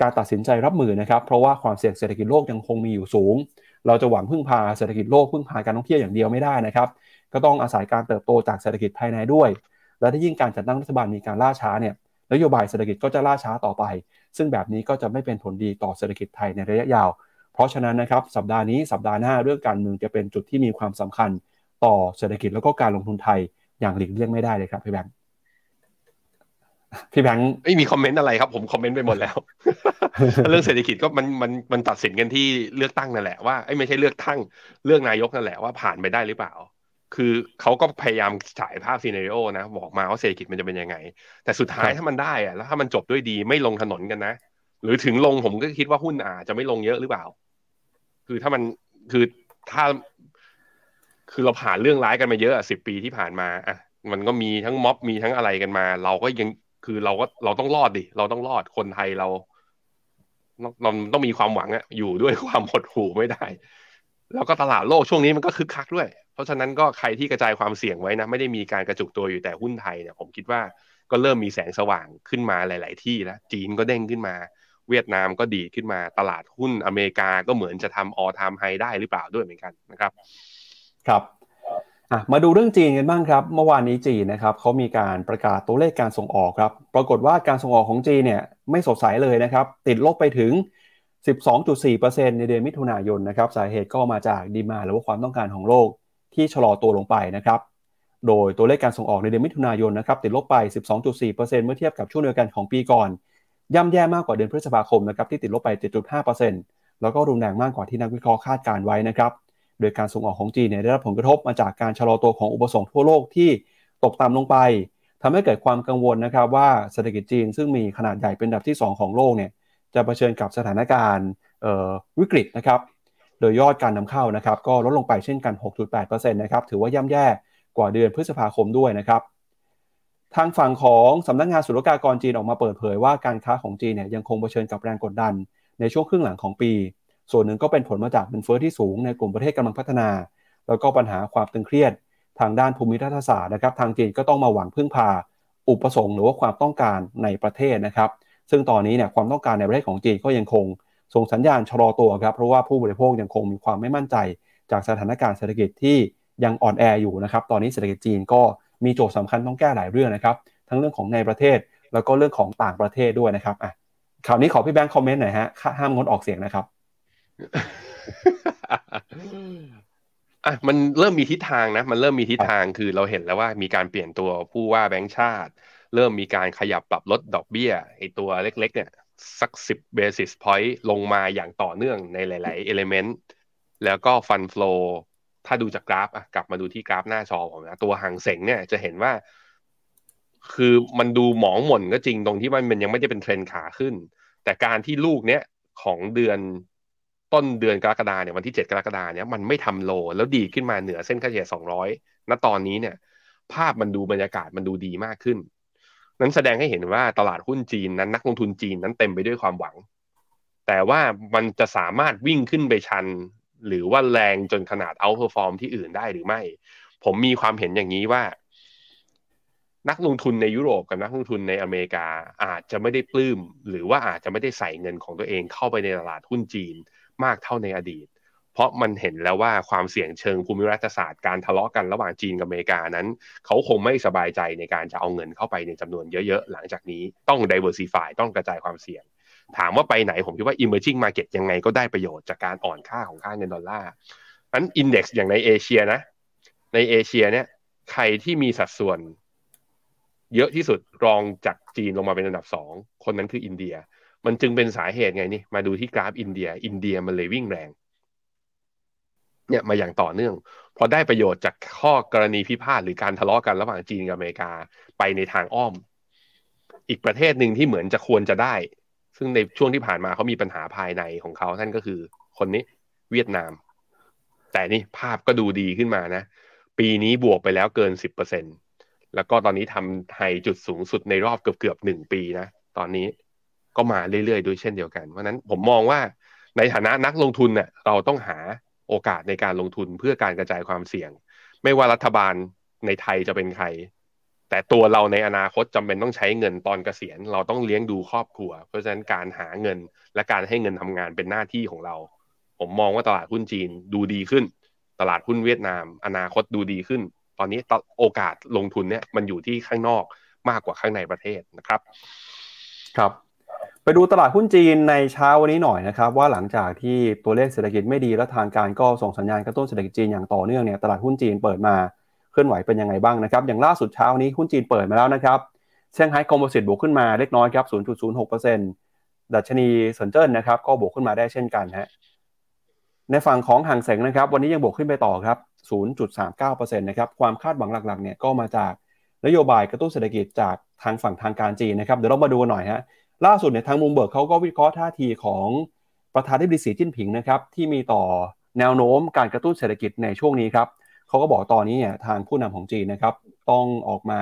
Speaker 2: การตัดสินใจรับมือนะครับ เพราะว่าความเสี่ยงเศรษฐกิจโลกยังคงมีอยู่สูง เราจะหวังพึ่งพาเศรษฐกิจโลกพึ่งพาการท่องเที่ยวอย่างเดียวไม่ได้นะครับ ก็ต้องอาศัยการเติบโตจากเศรษฐกิจภายในด้วย และถ้ายิ่งการจัดตั้งรัฐบาลมีการล่าช้าเนี่ยนโยบายเศรษฐกิจก็จะล่าช้าต่อไป ซึ่งแบบนี้ก็จะไม่เป็นผลดีต่อเศรษฐกิจไทยในระยะยาว เพราะฉะนั้นนะครับสัปดาห์นี้สัปดาห์หน้าเรื่องการเมืองจะเป็นจุดที่มีความสำคัญ ต่อเศรษฐกิจแล้วก็การลงทุนไทยอย่างหลีกเลี่ยงไม่ได้เลยครับพี่แบงค์ พี่แบงค์
Speaker 3: ไม่มีคอมเมนต์อะไรครับ ผมคอมเมนต์ไปหมดแล้ว เรื่องเศรษฐกิจก็มันมันมันตัดสินกันที่เลือกตั้งนั่นแหละว่าไอ้ไม่ใช่เลือกตั้งเลือกนายกนั่นแหละว่าผ่านไปได้หรือเปล่า คือเขาก็พยายามฉายภาพซีเนริโอนะ บอกมาว่าเศรษฐกิจมันจะเป็นยังไง แต่สุดท้ายถ้ามันได้อะแล้วถ้ามันจบด้วยดีไม่ลงถนนกันนะ หรือถึงลงผมก็คิดว่าหุ้นอาจจะไม่ลงเยอะหรือเปล่า คือถ้ามันคือถ้า คือเราผ่านเรื่องร้ายกันมาเยอะสิบปีที่ผ่านมาอะมันก็มีทั้งม็อบมีทั้งอะไรกันมา เราก็ยัง คือเราก็เราต้องรอดดิเราต้องรอดคนไทยเราเราต้องมีความหวังอะอยู่ด้วยความหดหู่ไม่ได้ แล้วก็ตลาดโลกช่วงนี้มันก็คึกคักด้วย เพราะฉะนั้นก็ใครที่กระจายความเสี่ยงไว้นะไม่ได้มีการกระจุกตัวอยู่แต่หุ้นไทยเนี่ยผมคิดว่าก็เริ่มมีแสงสว่างขึ้นมาหลาย ๆ ที่แล้วจีนก็เด้งขึ้นมา เวียดนามก็ดีขึ้นมาตลาดหุ้นอเมริกาก็เหมือนจะทำออทามไฮได้หรือเปล่าด้วยเหมือนกันนะครับ
Speaker 2: ครับ มาดูเรื่องจีนกันบ้างครับ เมื่อวานนี้จีนนะครับเขามีการประกาศตัวเลขการส่งออกครับ ปรากฏว่าการส่งออกของจีนเนี่ยไม่สดใสเลยนะครับ ติดลบไปถึง 12.4%ในเดือนมิถุนายนนะครับ สาเหตุก็มาจากดีมาหรือว่าความต้องการของโลกที่ชะลอตัวลงไปนะครับ โดยตัวเลขการส่งออกในเดือนมิถุนายนนะครับติดลบไป 12.4%เมื่อเทียบกับช่วงเดียวกันของปีก่อน ย่ำแย่มากกว่าเดือนพฤษภาคมนะครับที่ติดลบไป 7.5%แล้วก็รุนแรงมากกว่าที่นักวิเคราะห์คาดการไว้นะครับ โดยการส่งออกของจีนเนี่ยได้รับผลกระทบมาจากการชะลอตัวของอุปสงค์ทั่วโลกที่ตกต่ำลงไปทำให้เกิดความกังวลนะครับว่าเศรษฐกิจจีนซึ่งมีขนาดใหญ่เป็นอันดับที่ 2 ของโลกเนี่ยจะเผชิญกับสถานการณ์วิกฤตนะครับโดยยอดการนำเข้านะครับก็ลดลงไปเช่นกัน 6.8%นะครับถือว่าย่ำแย่กว่าเดือนพฤษภาคมด้วยนะครับทางฝั่งของสำนักงงานสุลกากรจีนออกมาเปิดเผยว่าการค้าของจีนเนี่ยยังคงเผชิญกับแรงกดดันในช่วงครึ่งหลังของปี ส่วนหนึ่งก็เป็นผลมาจากเงินเฟ้อที่สูงในกลุ่มประเทศกำลังพัฒนา แล้วก็ปัญหาความตึงเครียดทางด้านภูมิรัฐศาสตร์นะครับ ทางจีนก็ต้องมาหวังพึ่งพา อุปสงค์หรือว่าความต้องการในประเทศนะครับ ซึ่งตอนนี้เนี่ยความต้องการในประเทศของจีนก็ยังคง ส่งสัญญาณชะลอตัวครับ เพราะว่าผู้บริโภคยังคงมีความไม่มั่นใจ จากสถานการณ์เศรษฐกิจที่ยังอ่อนแออยู่นะครับ ตอนนี้เศรษฐกิจจีนก็มีโจทย์สาคัญต้องแก้หลายเรื่องนะครับ ทั้งเรื่องของในประเทศแล้วก็เรื่องของต่างประเทศด้วยนะครับอะข่าวนี้ขอพี่แบงค์คอมเมนต์หน่อยฮะห้ามงดออกเสียงนะครับ
Speaker 3: อะมันเริ่มมีทิศทางนะ มันเริ่มมีทิศทางคือเราเห็นแล้วว่ามีการเปลี่ยนตัวผู้ว่าแบงค์ชาติ เริ่มมีการขยับปรับลดดอกเบี้ยไอตัวเล็ก ๆ เนี่ย สักสิบ basis point ลงมาอย่างต่อเนื่องในหลาย ๆ element แล้วก็ fund flow ถ้าดูจากกราฟอะกลับมาดูที่กราฟหน้าจอผมนะตัวฮั่งเส็งเนี่ยจะเห็นว่า คือมันดูหมองหม่นก็จริงตรงที่มันยังไม่ได้เป็นเทรนขาขึ้น แต่การที่ลูกเนี้ยของเดือน ต้นเดือนกรกฎาเนี่ยวันที่ 7 กรกฎาเนี่ยมันไม่ทำ low แล้วดีขึ้นมาเหนือเส้นค่าเฉลี่ย 200 ณตอนนี้เนี่ย ภาพมันดูบรรยากาศมันดูดีมากขึ้น นั้นแสดงให้เห็นว่าตลาดหุ้นจีนนั้นนักลงทุนจีนนั้นเต็มไปด้วยความหวัง แต่ว่ามันจะสามารถวิ่งขึ้นไปชัน หรือว่าแรงจนขนาด outperform ที่อื่นได้หรือไม่ ผมมีความเห็นอย่างนี้ว่า นักลงทุนในยุโรปกับนักลงทุนในอเมริกาอาจจะไม่ได้ปลื้ม หรือว่าอาจจะไม่ได้ใส่เงินของตัวเองเข้าไปในตลาดหุ้นจีน มากเท่าในอดีต เพราะมันเห็นแล้วว่าความเสี่ยงเชิงภูมิรัฐศาสตร์การทะเลาะกันระหว่างจีนกับอเมริกานั้น เขาคงไม่สบายใจในการจะเอาเงินเข้าไปในจำนวนเยอะๆ หลังจากนี้ต้อง diversify ต้องกระจายความเสี่ยงถามว่าไปไหนผมคิดว่า emerging market ยังไงก็ได้ประโยชน์จากการอ่อนค่าของค่าเงินดอลลาร์นั้นอินเด็กซ์อย่างในเอเชียนะ ในเอเชียเนี่ยใครที่มีสัดส่วน เยอะที่สุดรองจากจีนลงมาเป็นอันดับสองคนนั้นคืออินเดีย มันจึงเป็นสาเหตุไงนี่ มาดูที่กราฟอินเดีย อินเดียมันเลยวิ่งแรง เนี่ยมาอย่างต่อเนื่อง พอได้ประโยชน์จากข้อกรณีพิพาทหรือการทะเลาะกันระหว่างจีนกับอเมริกาไปในทางอ้อม อีกประเทศหนึ่งที่เหมือนจะควรจะได้ ซึ่งในช่วงที่ผ่านมาเขามีปัญหาภายในของเขาท่านก็คือคนนี้เวียดนาม แต่นี่ภาพก็ดูดีขึ้นมานะ ปีนี้บวกไปแล้วเกินสิบเปอร์เซ็นแล้วก็ตอนนี้ทำไฮจุดสูงสุดในรอบเกือบเกือบหนึ่งปีนะ ตอนนี้ ก็มาเรื่อยๆด้วยเช่นเดียวกัน เพราะนั้นผมมองว่าในฐานะนักลงทุนเนี่ยเราต้องหาโอกาสในการลงทุนเพื่อการกระจายความเสี่ยง ไม่ว่ารัฐบาลในไทยจะเป็นใคร แต่ตัวเราในอนาคตจำเป็นต้องใช้เงินตอนเกษียณ เราต้องเลี้ยงดูครอบครัว เพราะฉะนั้นการหาเงินและการให้เงินทำงานเป็นหน้าที่ของเรา ผมมองว่าตลาดหุ้นจีนดูดีขึ้น ตลาดหุ้นเวียดนาม อนาคตดูดีขึ้น ตอนนี้โอกาสลงทุนเนี่ยมันอยู่ที่ข้างนอกมากกว่าข้างในประเทศนะครับ
Speaker 2: ครับ ไปดูตลาดหุ้นจีนในเช้าวันนี้หน่อยนะครับ ว่าหลังจากที่ตัวเลขเศรษฐกิจไม่ดีและทางการก็ส่งสัญญาณกระตุ้นเศรษฐกิจจีนอย่างต่อเนื่องเนี่ยตลาดหุ้นจีนเปิดมาเคลื่อนไหวเป็นยังไงบ้างนะครับ อย่างล่าสุดเช้านี้หุ้นจีนเปิดมาแล้วนะครับเซี่ยงไฮ้ Composite บวกขึ้นมาเล็กน้อยครับ 0.06%ดัชนีเซินเจิ้นนะครับก็บวกขึ้นมาได้เช่นกันฮะในฝั่งของฮั่งเส็งนะครับวันนี้ยังบวกขึ้นไปต่อครับ 0.39%นะครับความคาดหวังหลักๆเนี่ยก็มาจากนโยบายกระตุ้นเศรษฐกิจจากทางฝั่งทางการจีนนะครับเดี๋ยวเรามาดูหน่อยฮะ ล่าสุดเนี่ยทางมุมเบิร์กเขาก็วิเคราะห์ท่าทีของประธานาธิบดีสีจิ้นผิงนะครับที่มีต่อแนวโน้มการกระตุ้นเศรษฐกิจในช่วงนี้ครับเขาก็บอกตอนนี้เนี่ยทางผู้นำของจีนนะครับต้องออกมา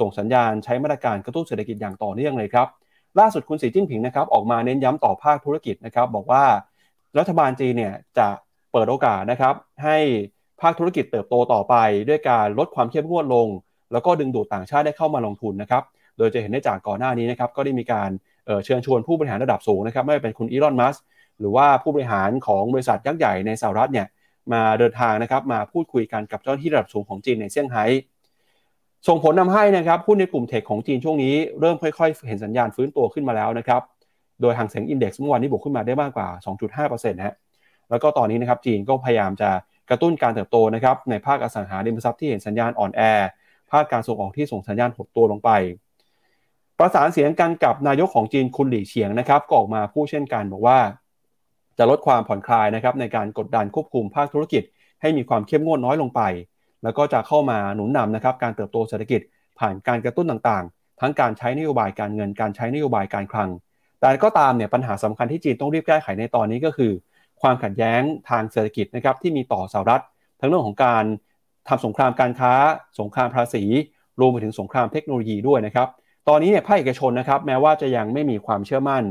Speaker 2: ส่งสัญญาณใช้มาตรการกระตุ้นเศรษฐกิจอย่างต่อเนื่องเลยครับล่าสุดคุณสีจิ้นผิงนะครับออกมาเน้นย้ำต่อภาคธุรกิจนะครับบอกว่ารัฐบาลจีนเนี่ยจะเปิดโอกาสนะครับให้ภาคธุรกิจเติบโตต่อไป ด้วยการลดความเข้มงวดลง แล้วก็ดึงดูดต่างชาติได้เข้ามาลงทุนนะครับโดยจะเห็นได้จากก่อนหน้านี้นะครับก็ได้มีการ เชิญชวนผู้บริหารระดับสูงนะครับไม่ว่าเป็นคุณอีลอน มัสหรือว่าผู้บริหารของบริษัทยักษ์ใหญ่ในสหรัฐเนี่ยมาเดินทางนะครับมาพูดคุยกันกับเจ้าหน้าที่ระดับสูงของจีนในเซี่ยงไฮ้ส่งผลนำให้นะครับหุ้นในกลุ่มเทคของจีนช่วงนี้เริ่มค่อยๆ เห็นสัญญาณฟื้นตัวขึ้นมาแล้วนะครับโดยหางเสียงอินเด็กซ์เมื่อวานนี้บวกขึ้นมาได้มากกว่า 2.5%นะฮะแล้วก็ตอนนี้นะครับจีนก็พยายามจะกระตุ้นการเติบโตนะครับในภาคอสังหาริมทรัพย์ที่เห็นสัญญาณอ่อนแอ ภาคการส่งออกที่ส่งสัญญาณหดตัวลงไป ประสานเสียงกันกับนายกของจีนคุณหลี่เฉียงนะครับก็ออกมาพูดเช่นกันบอกว่า จะลดความผ่อนคลายนะครับในการกดดันควบคุมภาคธุรกิจ ให้มีความเข้มงวดน้อยลงไป แล้วก็จะเข้ามาหนุนนำนะครับการเติบโตเศรษฐกิจ ผ่านการกระตุ้นต่างๆ ทั้งการใช้นโยบายการเงินการใช้นโยบายการคลัง แต่ก็ตามเนี่ยปัญหาสำคัญที่จีนต้องรีบแก้ไขในตอนนี้ก็คือ ความขัดแย้งทางเศรษฐกิจนะครับที่มีต่อสหรัฐ ทั้งเรื่องของการทำสงครามการค้า สงครามภาษี รวมไปถึงสงครามเทคโนโลยีด้วยนะครับ ตอนนี้เนี่ยภาคเอกชนนะครับแม้ว่าจะยังไม่มีความเชื่อมั่น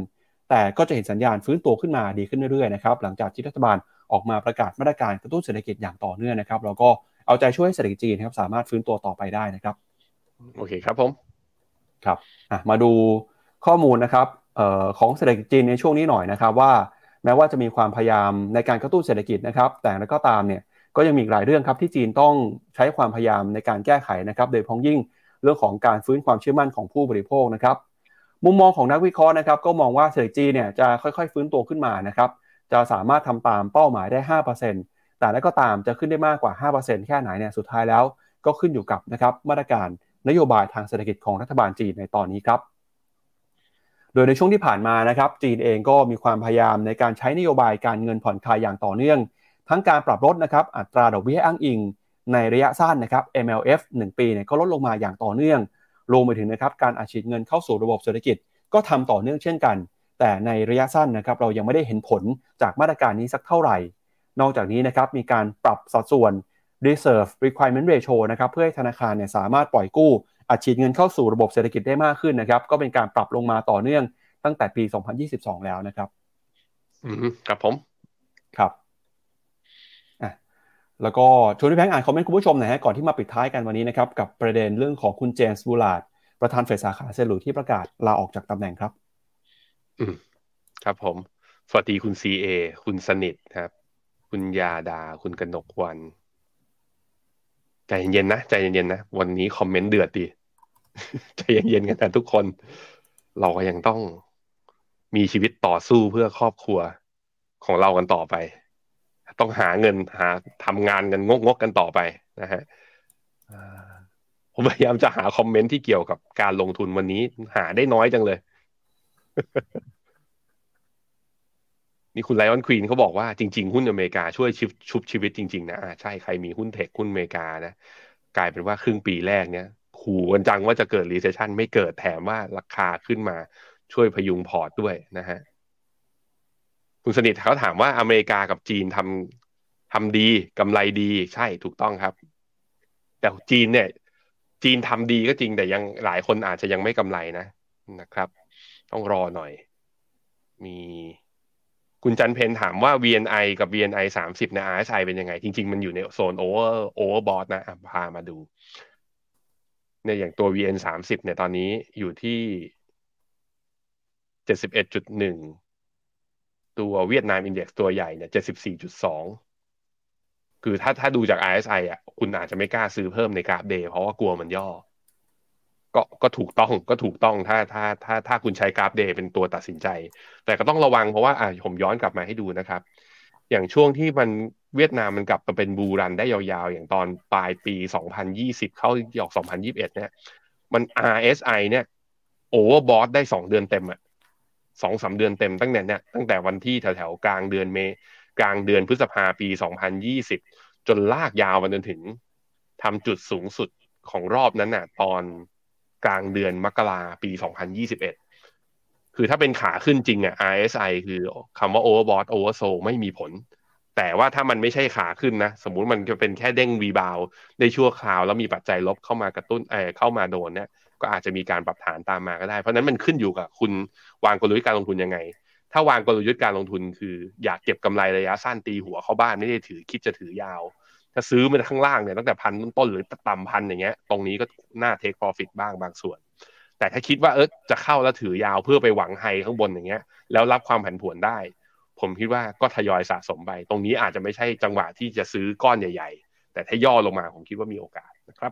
Speaker 2: แต่ก็จะเห็นสัญญาณฟื้นตัวขึ้นมาดีขึ้นเรื่อยๆนะครับหลังจากที่รัฐบาลออกมาประกาศมาตรการกระตุ้นเศรษฐกิจอย่างต่อเนื่องนะครับแล้วก็เอาใจช่วยให้เศรษฐกิจจีนนะครับสามารถฟื้นตัวต่อไปได้นะครับ
Speaker 3: โอเคครับผม
Speaker 2: ครับมาดูข้อมูลนะครับออของเศรษฐกิจจีนในช่วงนี้หน่อยนะครับว่า แม้ว่าจะมีความพยายามในการกระตุ้นเศรษฐกิจนะครับแต่แล้วก็ตามเนี่ยก็ยังมีหลายเรื่องครับที่จีนต้องใช้ความพยายามในการแก้ไขนะครับ โดยพ้องยิ่ง เรื่องของการฟื้นความเชื่อมั่นของผู้บริโภคนะครับมุมมองของนักวิเคราะห์นะครับก็มองว่าเศรษฐจีเนี่ยจะค่อยๆ ฟื้นตัวขึ้นมานะครับจะสามารถทำตามเป้าหมายได้ 5%แต่แล้วก็ตามจะขึ้นได้มากกว่า 5%แค่ไหนเนี่ยสุดท้ายแล้ว ก็ขึ้นอยู่กับนะครับมาตรการนโยบายทางเศรษฐกิจของรัฐบาลจีนในตอนนี้ครับโดยในช่วงที่ผ่านมานะครับจีนเองก็มีความพยายามในการใช้นโยบายการเงินผ่อนคลายอย่างต่อเนื่อง ทั้งการปรับลดนะครับอัตราดอกเบี้ยอ้างอิง ในระยะสั้นนะครับ MLF 1 ปีเนี่ยก็ลดลงมาอย่างต่อเนื่อง รวมไปถึงนะครับการอัดฉีดเงินเข้าสู่ระบบเศรษฐกิจ ก็ทำต่อเนื่องเช่นกัน แต่ในระยะสั้นนะครับเรายังไม่ได้เห็นผลจากมาตรการนี้สักเท่าไหร่ นอกจากนี้นะครับมีการปรับสัดส่วน reserve requirement ratio นะครับเพื่อให้ธนาคารเนี่ยสามารถปล่อยกู้อัดฉีดเงินเข้าสู่ระบบเศรษฐกิจได้มากขึ้นนะครับก็เป็นการปรับลงมาต่อเนื่องตั้งแต่ปี 2022 แล้วนะครับ
Speaker 3: อืมครับผม
Speaker 2: ครับ แล้วก็ชวนพี่แบงค์อ่านคอมเมนต์คุณผู้ชมหน่อยฮะก่อนที่มาปิดท้ายกันวันนี้นะครับกับประเด็นเรื่องของคุณเจมส์บูลลาร์ดประธานเฟดสาขาเซนต์หลุยส์ที่ประกาศลาออกจากตำแหน่งครับ
Speaker 3: อืมครับผม สวัสดีคุณซีเอคุณสนิทครับ คุณยาดา คุณกนกวัน ใจเย็นๆนะใจเย็นๆนะวันนี้คอมเมนต์เดือดดีใจเย็นๆกันแต่ทุกคน เราก็ยังต้องมีชีวิตต่อสู้เพื่อครอบครัวของเรากันต่อไป ต้องหาเงินหาทำงานกันงกงกกันต่อไปนะฮะผมพยายามจะหาคอมเมนต์ที่เกี่ยวกับการลงทุนวันนี้ หาได้น้อยจังเลย นี่คุณไลออนควีนเขาบอกว่าจริง ๆ หุ้นอเมริกาช่วยชุบชีวิตจริง ๆ นะใช่ใครมีหุ้นเทคหุ้นอเมริกานะกลายเป็นว่าครึ่งปีแรกเนี้ยขู่กันจังว่าจะเกิด recession ไม่เกิดแถมว่าราคาขึ้นมาช่วยพยุงพอร์ตด้วยนะฮะ คุณสนิทเขาถามว่าอเมริกากับจีนทำทำดีกำไรดีใช่ถูกต้องครับ แต่จีนเนี่ย จีนทำดีก็จริงแต่ยังหลายคนอาจจะยังไม่กำไรนะนะครับ ต้องรอหน่อย มีคุณจันทร์เพ็ญถามว่า VNI กับ VNI สามสิบใน RSI เป็นยังไง จริง ๆ มันอยู่ในโซน over overbought นะพามาดูเนี่ยอย่างตัว VN สามสิบเนี่ยตอนนี้อยู่ที่เจ็ดสิบเอ็ดจุดหนึ่ง ตัวเวียดนาม index ตัวใหญ่เนี่ยเจ็ดสิบสี่จุดสองคือถ้าถ้าดูจาก RSI อะคุณอาจจะไม่กล้าซื้อเพิ่มในกราฟ day เพราะว่ากลัวมันย่อ ก็ก็ถูกต้องก็ถูกต้องถ้าถ้าถ้าถ้าคุณใช้กราฟ day เป็นตัวตัดสินใจ แต่ก็ต้องระวังเพราะว่าอ่าผมย้อนกลับมาให้ดูนะครับ อย่างช่วงที่มันเวียดนามมันกลับมาเป็น bull run ได้ยาวๆ อย่างตอนปลายปี 2020 เข้าหยอก 2021 เนี่ย มัน RSI เนี่ยโอเวอร์บอทได้สองเดือนเต็มอะ สองสาเดือนเต็มตั้งแต่เนี่ยตั้งแต่วันที่แถวๆกลางเดือนเมกลางเดือนพฤษภาปี 2020 จนลากยาวมาจนถึงทำจุดสูงสุดของรอบนั้นน่ะ ตอนกลางเดือนมกราปี 2021 คือถ้าเป็นขาขึ้นจริงอะ RSI คือคำว่า overbought oversold ไม่มีผล แต่ว่าถ้ามันไม่ใช่ขาขึ้นนะ สมมุติมันจะเป็นแค่เด้งรีบาวในชั่วคราว แล้วมีปัจจัยลบเข้ามากระตุ้นเออเข้ามาโดนเนี่ย ก็อาจจะมีการปรับฐานตามมาก็ได้ เพราะนั้นมันขึ้นอยู่กับคุณวางกลยุทธ์การลงทุนยังไง ถ้าวางกลยุทธ์การลงทุนคือ อยากเก็บกำไรระยะสั้นตีหัวเข้าบ้านไม่ได้ถือคิดจะถือยาว ถ้าซื้อมาข้างล่างเนี่ยตั้งแต่พันต้นหรือต่ำพันอย่างเงี้ย ตรงนี้ก็น่าเทคโปรฟิตบ้างบางส่วน แต่ถ้าคิดว่าเออจะเข้าแล้วถือยาวเพื่อไปหวังไฮข้างบนอย่างเงี้ย แล้วรับความผันผวนได้ ผมคิดว่าก็ทยอยสะสมไป ตรงนี้อาจจะไม่ใช่จังหวะที่จะซื้อก้อนใหญ่ ๆ แต่ถ้าย่อลงมาผมคิดว่ามีโอกาสนะครับ